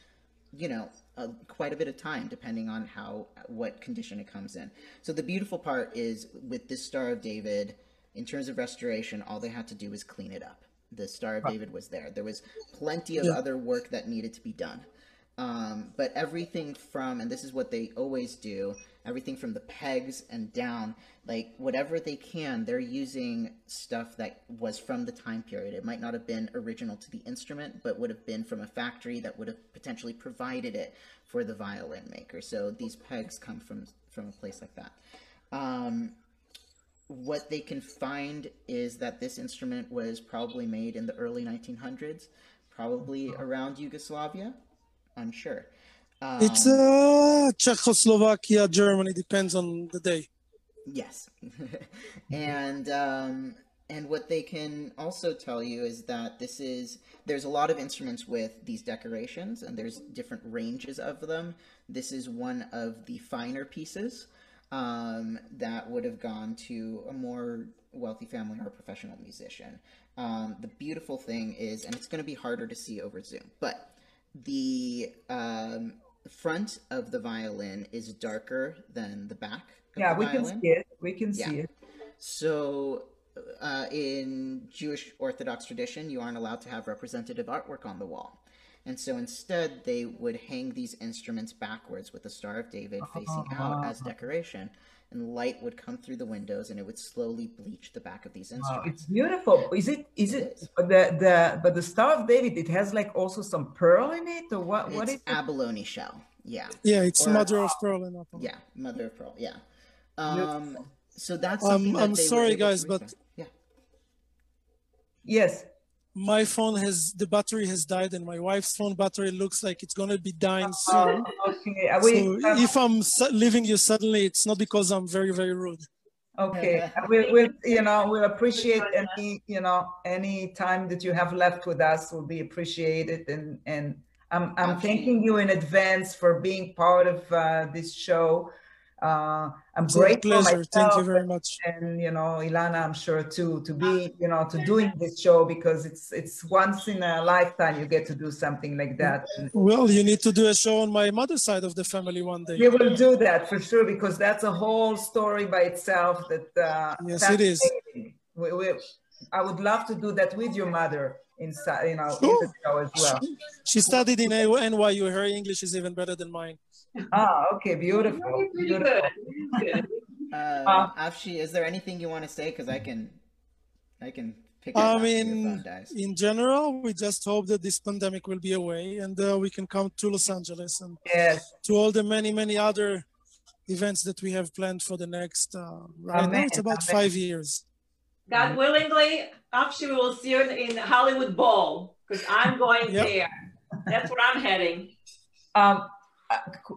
you know, a, quite a bit of time depending on how what condition it comes in. So the beautiful part is with this Star of David, in terms of restoration, all they had to do was clean it up. The Star of David was there. There was plenty of yeah. other work that needed to be done. Um, but everything from, and this is what they always do, everything from the pegs and down, like whatever they can, they're using stuff that was from the time period. It might not have been original to the instrument, but would have been from a factory that would have potentially provided it for the violin maker. So these pegs come from from a place like that. Um, what they can find is that this instrument was probably made in the early 1900s, probably around Yugoslavia. I'm sure. Um, it's uh, Czechoslovakia, Germany, depends on the day. Yes, and um, and what they can also tell you is that this is there's a lot of instruments with these decorations, and there's different ranges of them. This is one of the finer pieces um, that would have gone to a more wealthy family or a professional musician. Um, the beautiful thing is, and it's going to be harder to see over Zoom, but the um, front of the violin is darker than the back. yeah, the we violin. can see it. We can yeah. see it. So, uh, in Jewish Orthodox tradition, you aren't allowed to have representative artwork on the wall. And so instead, they would hang these instruments backwards with the Star of David facing out as decoration and light would come through the windows and it would slowly bleach the back of these instruments. Wow, it's beautiful. Is it? Is it? it but the the but the Star of David, it has like also some pearl in it, or what? It's what is abalone it? shell? Yeah. Yeah, it's or, mother of pearl in apple. Yeah, mother of pearl. Yeah. Um. So that's. Um, that I'm sorry, guys, but yeah. Yes my phone has the battery has died and my wife's phone battery looks like it's going to be dying soon. okay. We, so if i'm leaving you suddenly it's not because i'm very very rude. Okay. We'll, we'll you know we'll appreciate any you know any time that you have left with us will be appreciated. And and i'm, I'm thanking you in advance for being part of uh, this show uh, I'm it's grateful pleasure. Thank you very much. And you know, Ilana, I'm sure too, to be you know to doing this show because it's it's once in a lifetime you get to do something like that. Well, you need to do a show on my mother's side of the family one day. We will do that for sure because that's a whole story by itself. That uh, yes, it is. We, we, I would love to do that with your mother inside, you know, in the show as well. She studied in NYU. Her English is even better than mine. Ah, okay, beautiful. beautiful. uh, uh, Avshi, is there anything you want to say? Because I can, I can pick. I mean, in general, we just hope that this pandemic will be away and uh, we can come to Los Angeles and yes. to all the many, many other events that we have planned for the next. Uh, right Amen. now, it's about Amen. five years. God willingly, Avshi, we will see you in Hollywood Bowl because I'm going yep. there. That's where I'm heading. Um,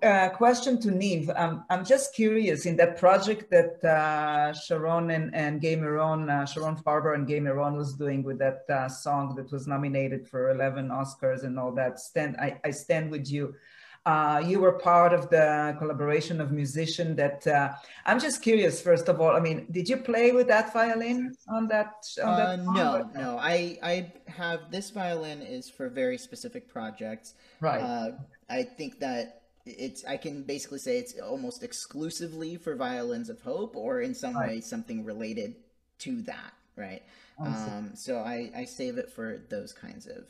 uh, question to Niv. Um, I'm just curious in that project that uh, Sharon and, and Gay Meron, uh, Sharon Farber and Gay Meron was doing with that uh, song that was nominated for 11 Oscars and all that. Stand, I, I stand with you. Uh, you were part of the collaboration of musician that uh, I'm just curious, first of all, I mean, did you play with that violin on that? On that no, no, I, I have, this violin is for very specific projects. Right. I think that it's I can basically say it's almost exclusively for Violins of Hope, or in some right. way something related to that, right? Um, so I, I save it for those kinds of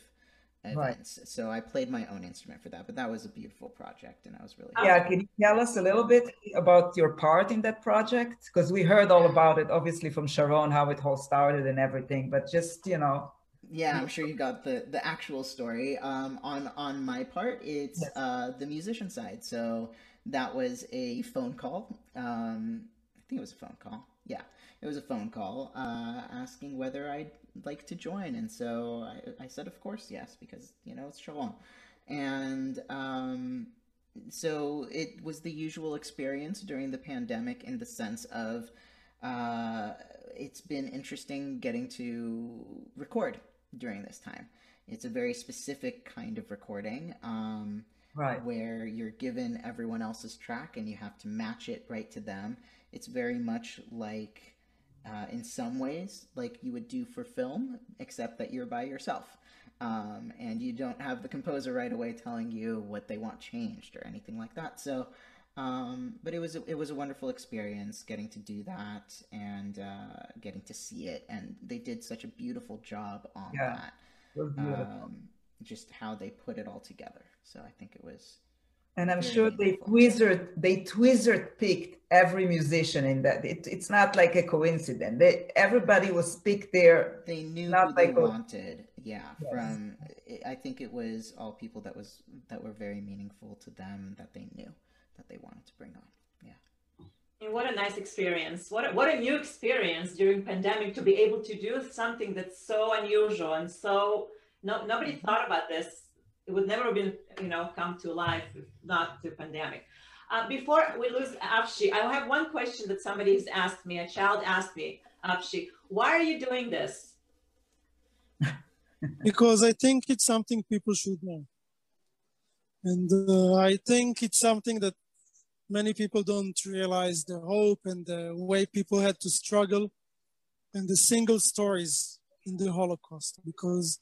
events. Right. So I played my own instrument for that, but that was a beautiful project, and I was really yeah. Happy. Can you tell us a little bit about your part in that project? Because we heard all about it, obviously from Sharon, how it all started and everything. But just you know, yeah, I'm sure you got the the actual story. Um, on on my part, it's yes. uh, the musician side. So that was a phone call. Um, I think it was a phone call. Yeah, it was a phone call uh, asking whether I'd like to join, and so I, I said, of course, yes, because you know it's Shalom, and um, so it was the usual experience during the pandemic in the sense of uh, it's been interesting getting to record during this time. It's a very specific kind of recording. Um, right. Where you're given everyone else's track and you have to match it right to them. It's very much like, uh, in some ways, like you would do for film, except that you're by yourself. Um, and you don't have the composer right away telling you what they want changed or anything like that. So, um, but it was a, it was a wonderful experience getting to do that and uh, getting to see it, and they did such a beautiful job on yeah, that. Um, just how they put it all together. So I think it was. And I'm sure they Twizzard they Twizzard picked every musician in that. It, it's not like a coincidence. They, everybody was picked there. They knew not who like they a, wanted. Yeah, yes. from I think it was all people that was that were very meaningful to them that they knew that they wanted to bring on. Yeah. And what a nice experience. What a, what a new experience during pandemic to be able to do something that's so unusual and so no nobody mm-hmm. thought about this. It would never have been, you know, come to life if not the pandemic. Uh, before we lose Avshi, I have one question that somebody has asked me, a child asked me, Avshi, why are you doing this? because I think it's something people should know. And uh, I think it's something that many people don't realize the hope and the way people had to struggle and the single stories in the Holocaust because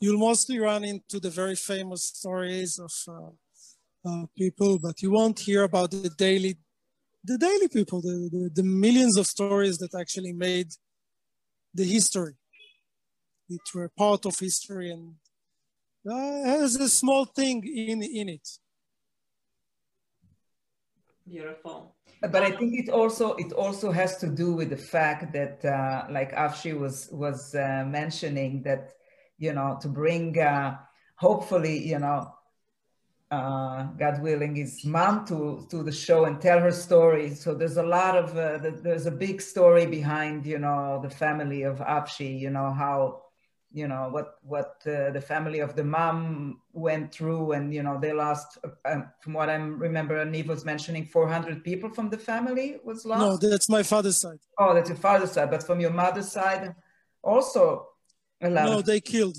you'll mostly run into the very famous stories of uh, uh, people, but you won't hear about the daily, the daily people, the, the, the millions of stories that actually made the history. It were part of history and uh, has a small thing in, in it. Beautiful. But I think it also it also has to do with the fact that, uh, like Avshi was was uh, mentioning, that you know to bring uh, hopefully you know uh, God willing, his mom to to the show and tell her story. So there's a lot of uh, the, there's a big story behind you know the family of Avshi. You know how you know what what uh, the family of the mom went through. And you know they lost um, from what i remember Niv was mentioning 400 people from the family was lost. no that's my father's side. Oh that's your father's side. But from your mother's side also no they killed.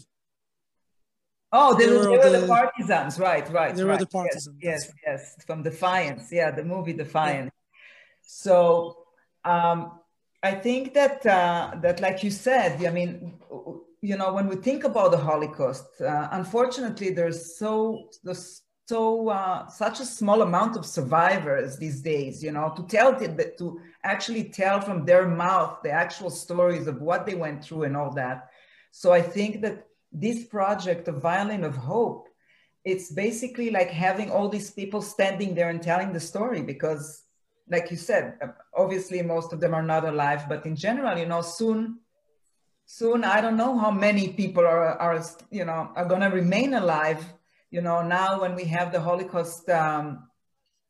Oh they, they, were, they were the, the, partisans. Right right they right. were the partisans yes, yes yes. From defiance. Yeah the movie defiance. Yeah. so um I think that uh, that, like you said, I mean, you know, when we think about the Holocaust, uh, unfortunately, there's so there's so uh, such a small amount of survivors these days. You know, to tell that to actually tell from their mouth the actual stories of what they went through and all that. So I think that this project of Violin of Hope, it's basically like having all these people standing there and telling the story because, like you said, obviously most of them are not alive, but in general, you know, soon soon. I don't know how many people are, are you know are going to remain alive you know now when we have the holocaust um,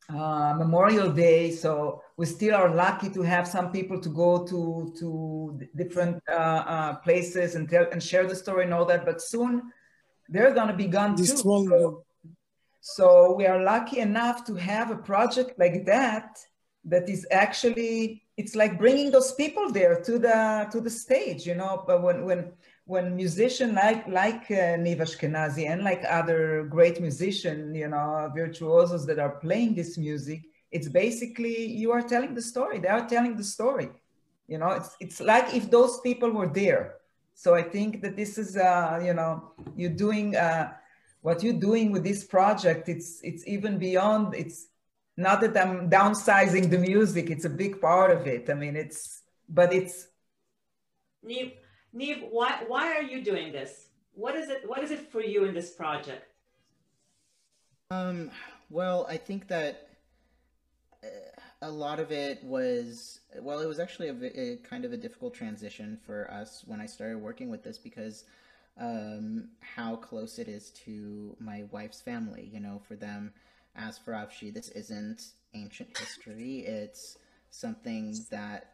uh, memorial day. So we still are lucky to have some people to go to to different uh, uh, places and tell and share the story and all that but soon they're going to be gone too. so, so we are lucky enough to have a project like that that is actually it's like bringing those people there to the to the stage you know? But when when when musician like like uh, Niv Ashkenazi and like other great musician you know virtuosos that are playing this music it's basically you are telling the story. They are telling the story you know? It's it's like if those people were there. So i think that this is uh you know you're doing uh what you're doing with this project, it's it's even beyond. It's not that I'm downsizing the music. It's a big part of it. I mean, it's but it's. Niv, Niv, why why are you doing this? What is it? What is it for you in this project? Um. Well, I think that uh, a lot of it was well, it was actually a, a kind of a difficult transition for us when I started working with this because um, how close it is to my wife's family. You know, for them, as for Avshi, this isn't ancient history. It's something that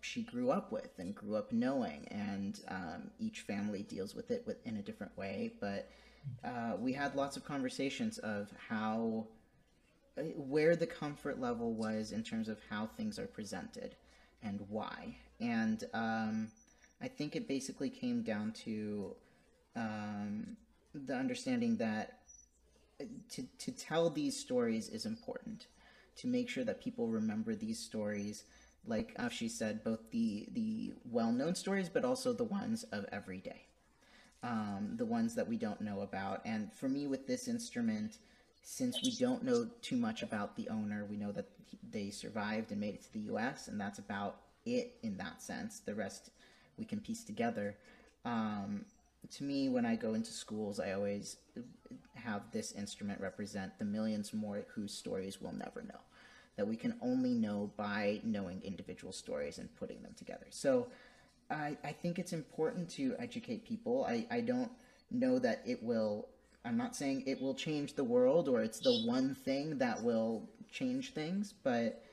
she grew up with and grew up knowing, and um, each family deals with it with, in a different way. But uh, we had lots of conversations of how uh, where the comfort level was in terms of how things are presented and why. And um, I think it basically came down to um, the understanding that to, to tell these stories is important, to make sure that people remember these stories. Like Avshi said, both the, the well known stories, but also the ones of every day, um, the ones that we don't know about. And for me, with this instrument, since we don't know too much about the owner, we know that they survived and made it to the U.S., and that's about it in that sense. The rest we can piece together. Um, to me, when I go into schools, I always have this instrument represent the millions more whose stories we'll never know, that we can only know by knowing individual stories and putting them together. So I, I think it's important to educate people. I, I don't know that it will I'm not saying it will change the world or it's the one thing that will change things, but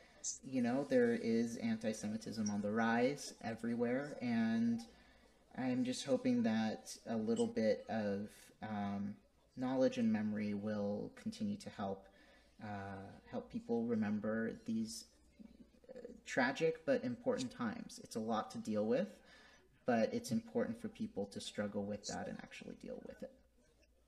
you know, there is anti Semitism on the rise everywhere, and I'm just hoping that a little bit of um, knowledge and memory will continue to help uh, help people remember these uh, tragic but important times. It's a lot to deal with, but it's important for people to struggle with that and actually deal with it.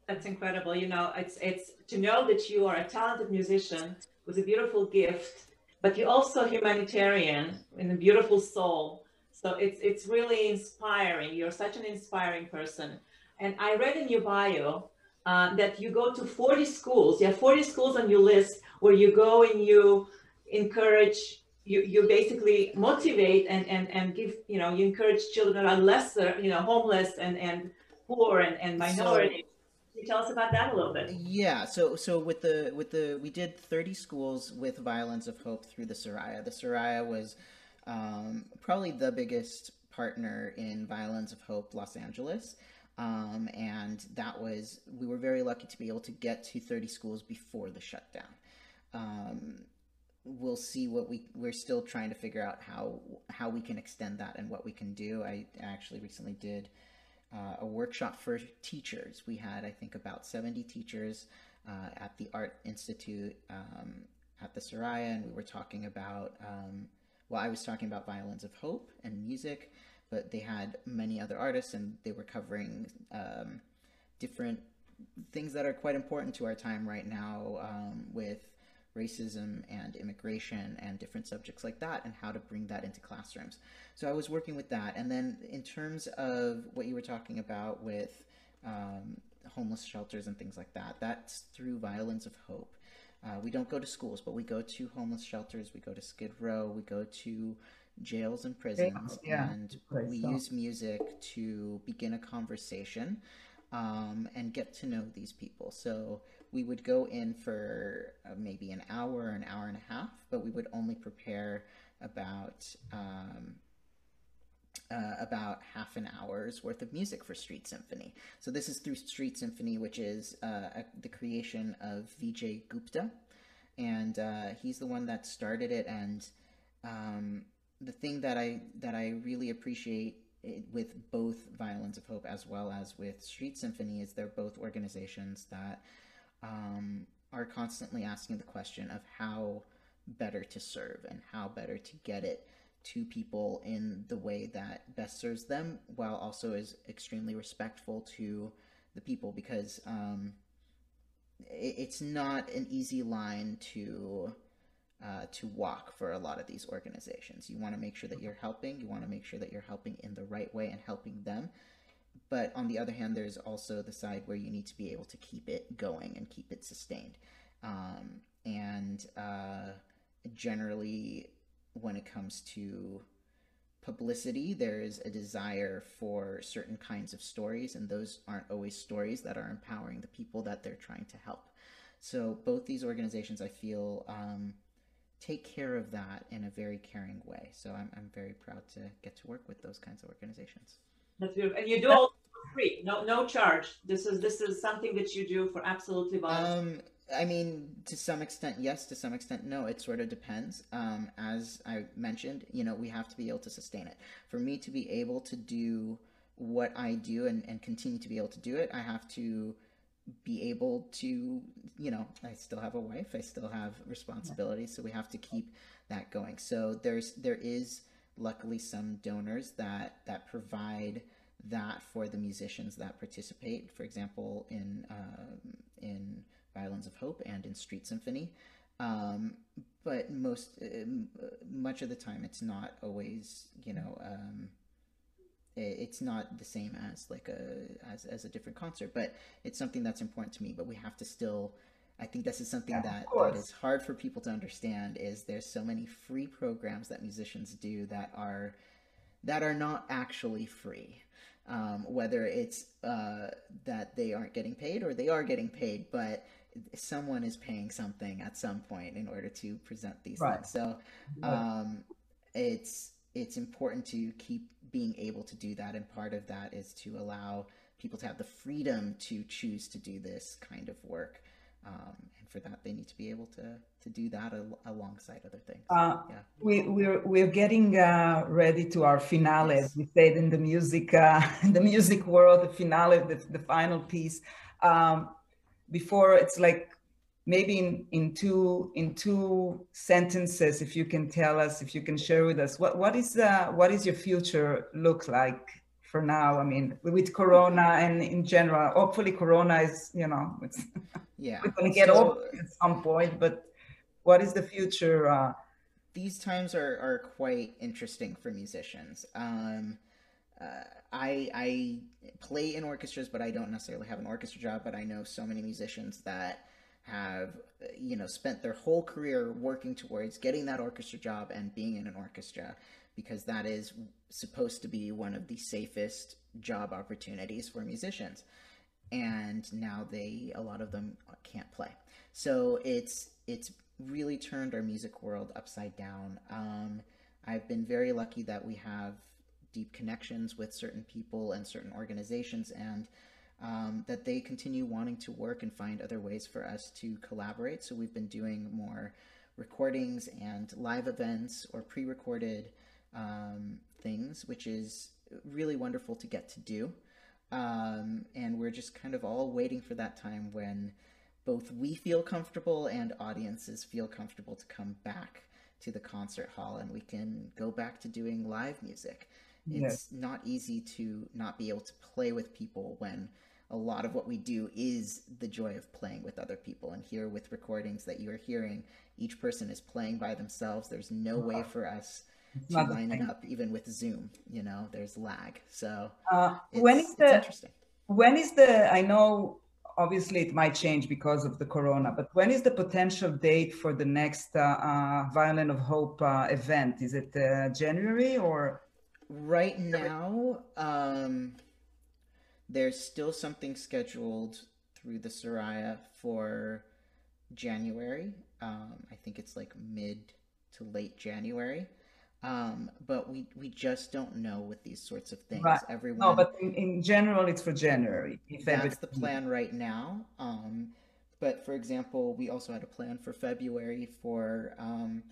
That's incredible. You know, it's it's to know that you are a talented musician with a beautiful gift, but you're also humanitarian and a beautiful soul. So it's it's really inspiring. You're such an inspiring person. And I read in your bio uh, that you go to 40 schools. You have 40 schools on your list where you go and you encourage you, you basically motivate and, and, and give, you know, you encourage children that are lesser, you know, homeless and, and poor and, and minority. So, you tell us about that a little bit? Yeah, so so with the with the we did 30 schools with Violins of Hope through the Soraya. The Soraya was um, probably the biggest partner in Violins of Hope Los Angeles. Um, and that was we were very lucky to be able to get to 30 schools before the shutdown. Um, we'll see what we we're still trying to figure out how how we can extend that and what we can do. I actually recently did uh, a workshop for teachers. We had, I think, about 70 teachers uh, at the Art Institute um, at the Soraya, and we were talking about, um, well, I was talking about Violins of Hope and music, but they had many other artists, and they were covering um, different things that are quite important to our time right now um, with racism and immigration and different subjects like that and how to bring that into classrooms. So I was working with that. And then in terms of what you were talking about with um, homeless shelters and things like that, that's through Violins of Hope. Uh, we don't go to schools, but we go to homeless shelters, we go to Skid Row, we go to jails and prisons, yeah. and we use music to begin a conversation um, and get to know these people. So we would go in for uh, maybe an hour, an hour and a half, but we would only prepare about um, uh, about half an hour's worth of music for Street Symphony. So this is through Street Symphony, which is uh, the creation of Vijay Gupta, and uh, he's the one that started it. And um, the thing that I that I really appreciate with both Violins of Hope as well as with Street Symphony is they're both organizations that um, are constantly asking the question of how better to serve and how better to get it to people in the way that best serves them while also is extremely respectful to the people because um, it, it's not an easy line to uh, to walk for a lot of these organizations. You want to make sure that you're helping. You want to make sure that you're helping in the right way and helping them but on the other hand, there's also the side where you need to be able to keep it going and keep it sustained. Um, and uh, generally, when it comes to publicity, there is a desire for certain kinds of stories, and those aren't always stories that are empowering the people that they're trying to help. So, both these organizations, I feel, um, take care of that in a very caring way. So, I'm, I'm very proud to get to work with those kinds of organizations. That's beautiful. And you do all free, no no charge. This is this is something that you do for absolutely voluntary. Um, I mean, to some extent, yes. To some extent, no. It sort of depends. Um, as I mentioned, you know, we have to be able to sustain it. For me to be able to do what I do and, and continue to be able to do it, I have to be able to, you know, I still have a wife, I still have responsibilities, so we have to keep that going. So there's there is luckily some donors that that provide that for the musicians that participate. For example, in uh, in Violins of Hope and in Street Symphony. Um, but most uh, much of the time, it's not always you know. Um, it's not the same as like a as, as a different concert but it's something that's important to me but we have to still i think this is something yeah, that, that is hard for people to understand is there's so many free programs that musicians do that are that are not actually free um, whether it's uh, that they aren't getting paid or they are getting paid, but someone is paying something at some point in order to present these right. things. So um, it's it's important to keep being able to do that, and part of that is to allow people to have the freedom to choose to do this kind of work. Um, and for that, they need to be able to to do that al- alongside other things. Uh, yeah. We, we're we're getting uh, ready to our finale, yes. as we said in the music uh, in the music world, the finale, the, the final piece. Um, before it's like maybe in, in two in two sentences, if you can tell us, if you can share with us, what what is uh, what is your future look like for now? I mean, with Corona and in general, hopefully Corona is you know it's yeah we're going to get so, over at some point, but what is the future? Uh, these times are, are quite interesting for musicians. Um, uh, I, I play in orchestras, but I don't necessarily have an orchestra job. But I know so many musicians that have you know spent their whole career working towards getting that orchestra job and being in an orchestra because that is supposed to be one of the safest job opportunities for musicians and now they a lot of them can't play so it's it's really turned our music world upside down. Um, I've been very lucky that we have deep connections with certain people and certain organizations, and um, that they continue wanting to work and find other ways for us to collaborate. So we've been doing more recordings and live events or pre recorded um, things, which is really wonderful to get to do. Um, and we're just kind of all waiting for that time when both we feel comfortable and audiences feel comfortable to come back to the concert hall and we can go back to doing live music. It's not easy to not be able to play with people when a lot of what we do is the joy of playing with other people. And here with recordings that you are hearing, each person is playing by themselves. There's no way for us to line it up, even with Zoom. You know, there's lag. So uh, when is the interesting when is the I know obviously it might change because of the corona but when is the potential date for the next uh, uh, violin of hope uh, event is it uh, january or right now um, there's still something scheduled through the soraya for january um, i think it's like mid to late january um, but we we just don't know with these sorts of things. Right. Everyone. No, but in, in general, it's for January. If that's the plan right now. Um, but for example, we also had a plan for February for um,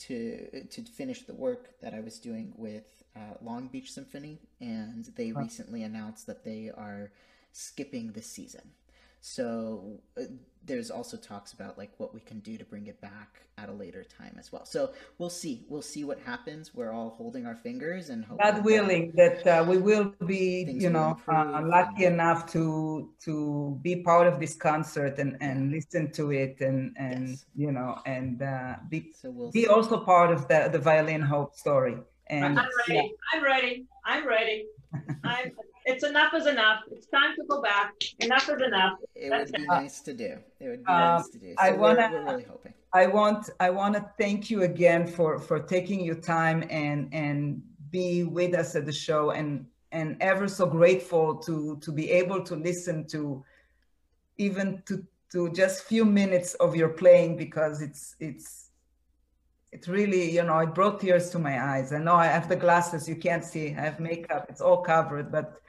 to to finish the work that I was doing with uh, Long Beach Symphony, and they recently announced that they are skipping the season. So uh, there's also talks about like what we can do to bring it back at a later time as well. So we'll see. We'll see what happens. We're all holding our fingers and God willing that, that uh, we will be, you know, uh, lucky and... enough to to be part of this concert and and listen to it and and yes. you know and uh, be so we'll be see. also part of the the violin hope story. And I'm ready. Yeah. I'm ready. I'm ready. I'm it's enough is enough. It's time to go back. Enough is enough. It That's would be it. nice to do. It would be um, nice to do. So I wanna, we're, we're really hoping. I want I want to thank you again for for taking your time and and be with us at the show and and ever so grateful to to be able to listen to even to to just few minutes of your playing because it's it's it really you know it brought tears to my eyes i know i have the glasses you can't see i have makeup it's all covered but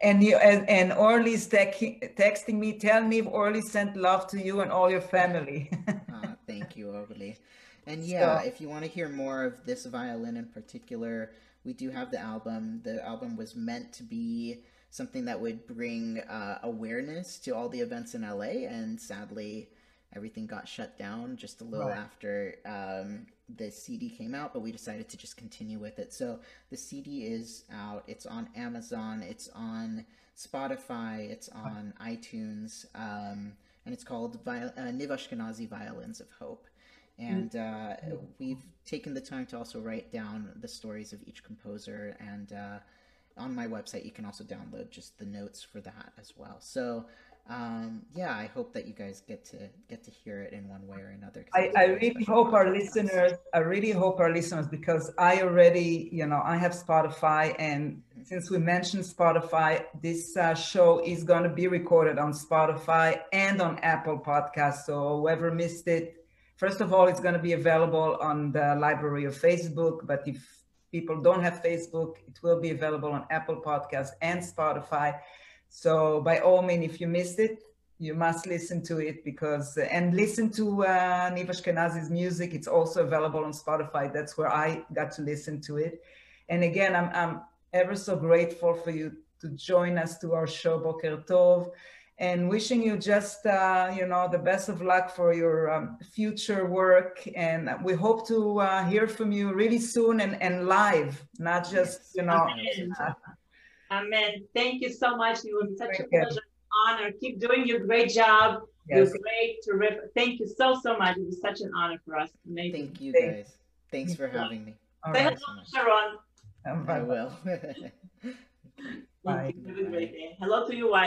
and you and, and Orly's texting me tell me if Orly sent love to you and all your family uh, thank you Orly and yeah so, if you want to hear more of this violin in particular we do have the album the album was meant to be something that would bring uh, awareness to all the events in LA. And sadly, everything got shut down just a little right. after um, the CD came out, but we decided to just continue with it. So the CD is out. It's on Amazon. It's on Spotify. It's on iTunes. Um, and it's called Viol- uh, Niv Ashkenazi Violins of Hope. And uh, we've taken the time to also write down the stories of each composer and uh, on my website, you can also download just the notes for that as well. So, um, yeah, I hope that you guys get to get to hear it in one way or another. I, I really hope our listeners, I really hope our listeners, because I already, you know, I have Spotify, and mm-hmm. since we mentioned Spotify, this uh, show is going to be recorded on Spotify and on Apple Podcasts. So whoever missed it, first of all, it's going to be available on the library of Facebook. But if people don't have Facebook, it will be available on Apple Podcast and Spotify. So by all means, if you missed it, you must listen to it because and listen to uh, Niv Ashkenazi's music. It's also available on Spotify. That's where I got to listen to it. And again, I'm, I'm ever so grateful for you to join us to our show Boker Tov and wishing you just uh, you know the best of luck for your um, future work and we hope to uh, hear from you really soon and, and live not just you know amen. Thank you so much it was such Thank a pleasure honor keep doing your great job yes. you're great terrific thank you so so much it was such an honor for us Amazing. thank you guys thanks for having me All Say right. hello Sharon I will Bye. Have a great day. Hello to you, wife.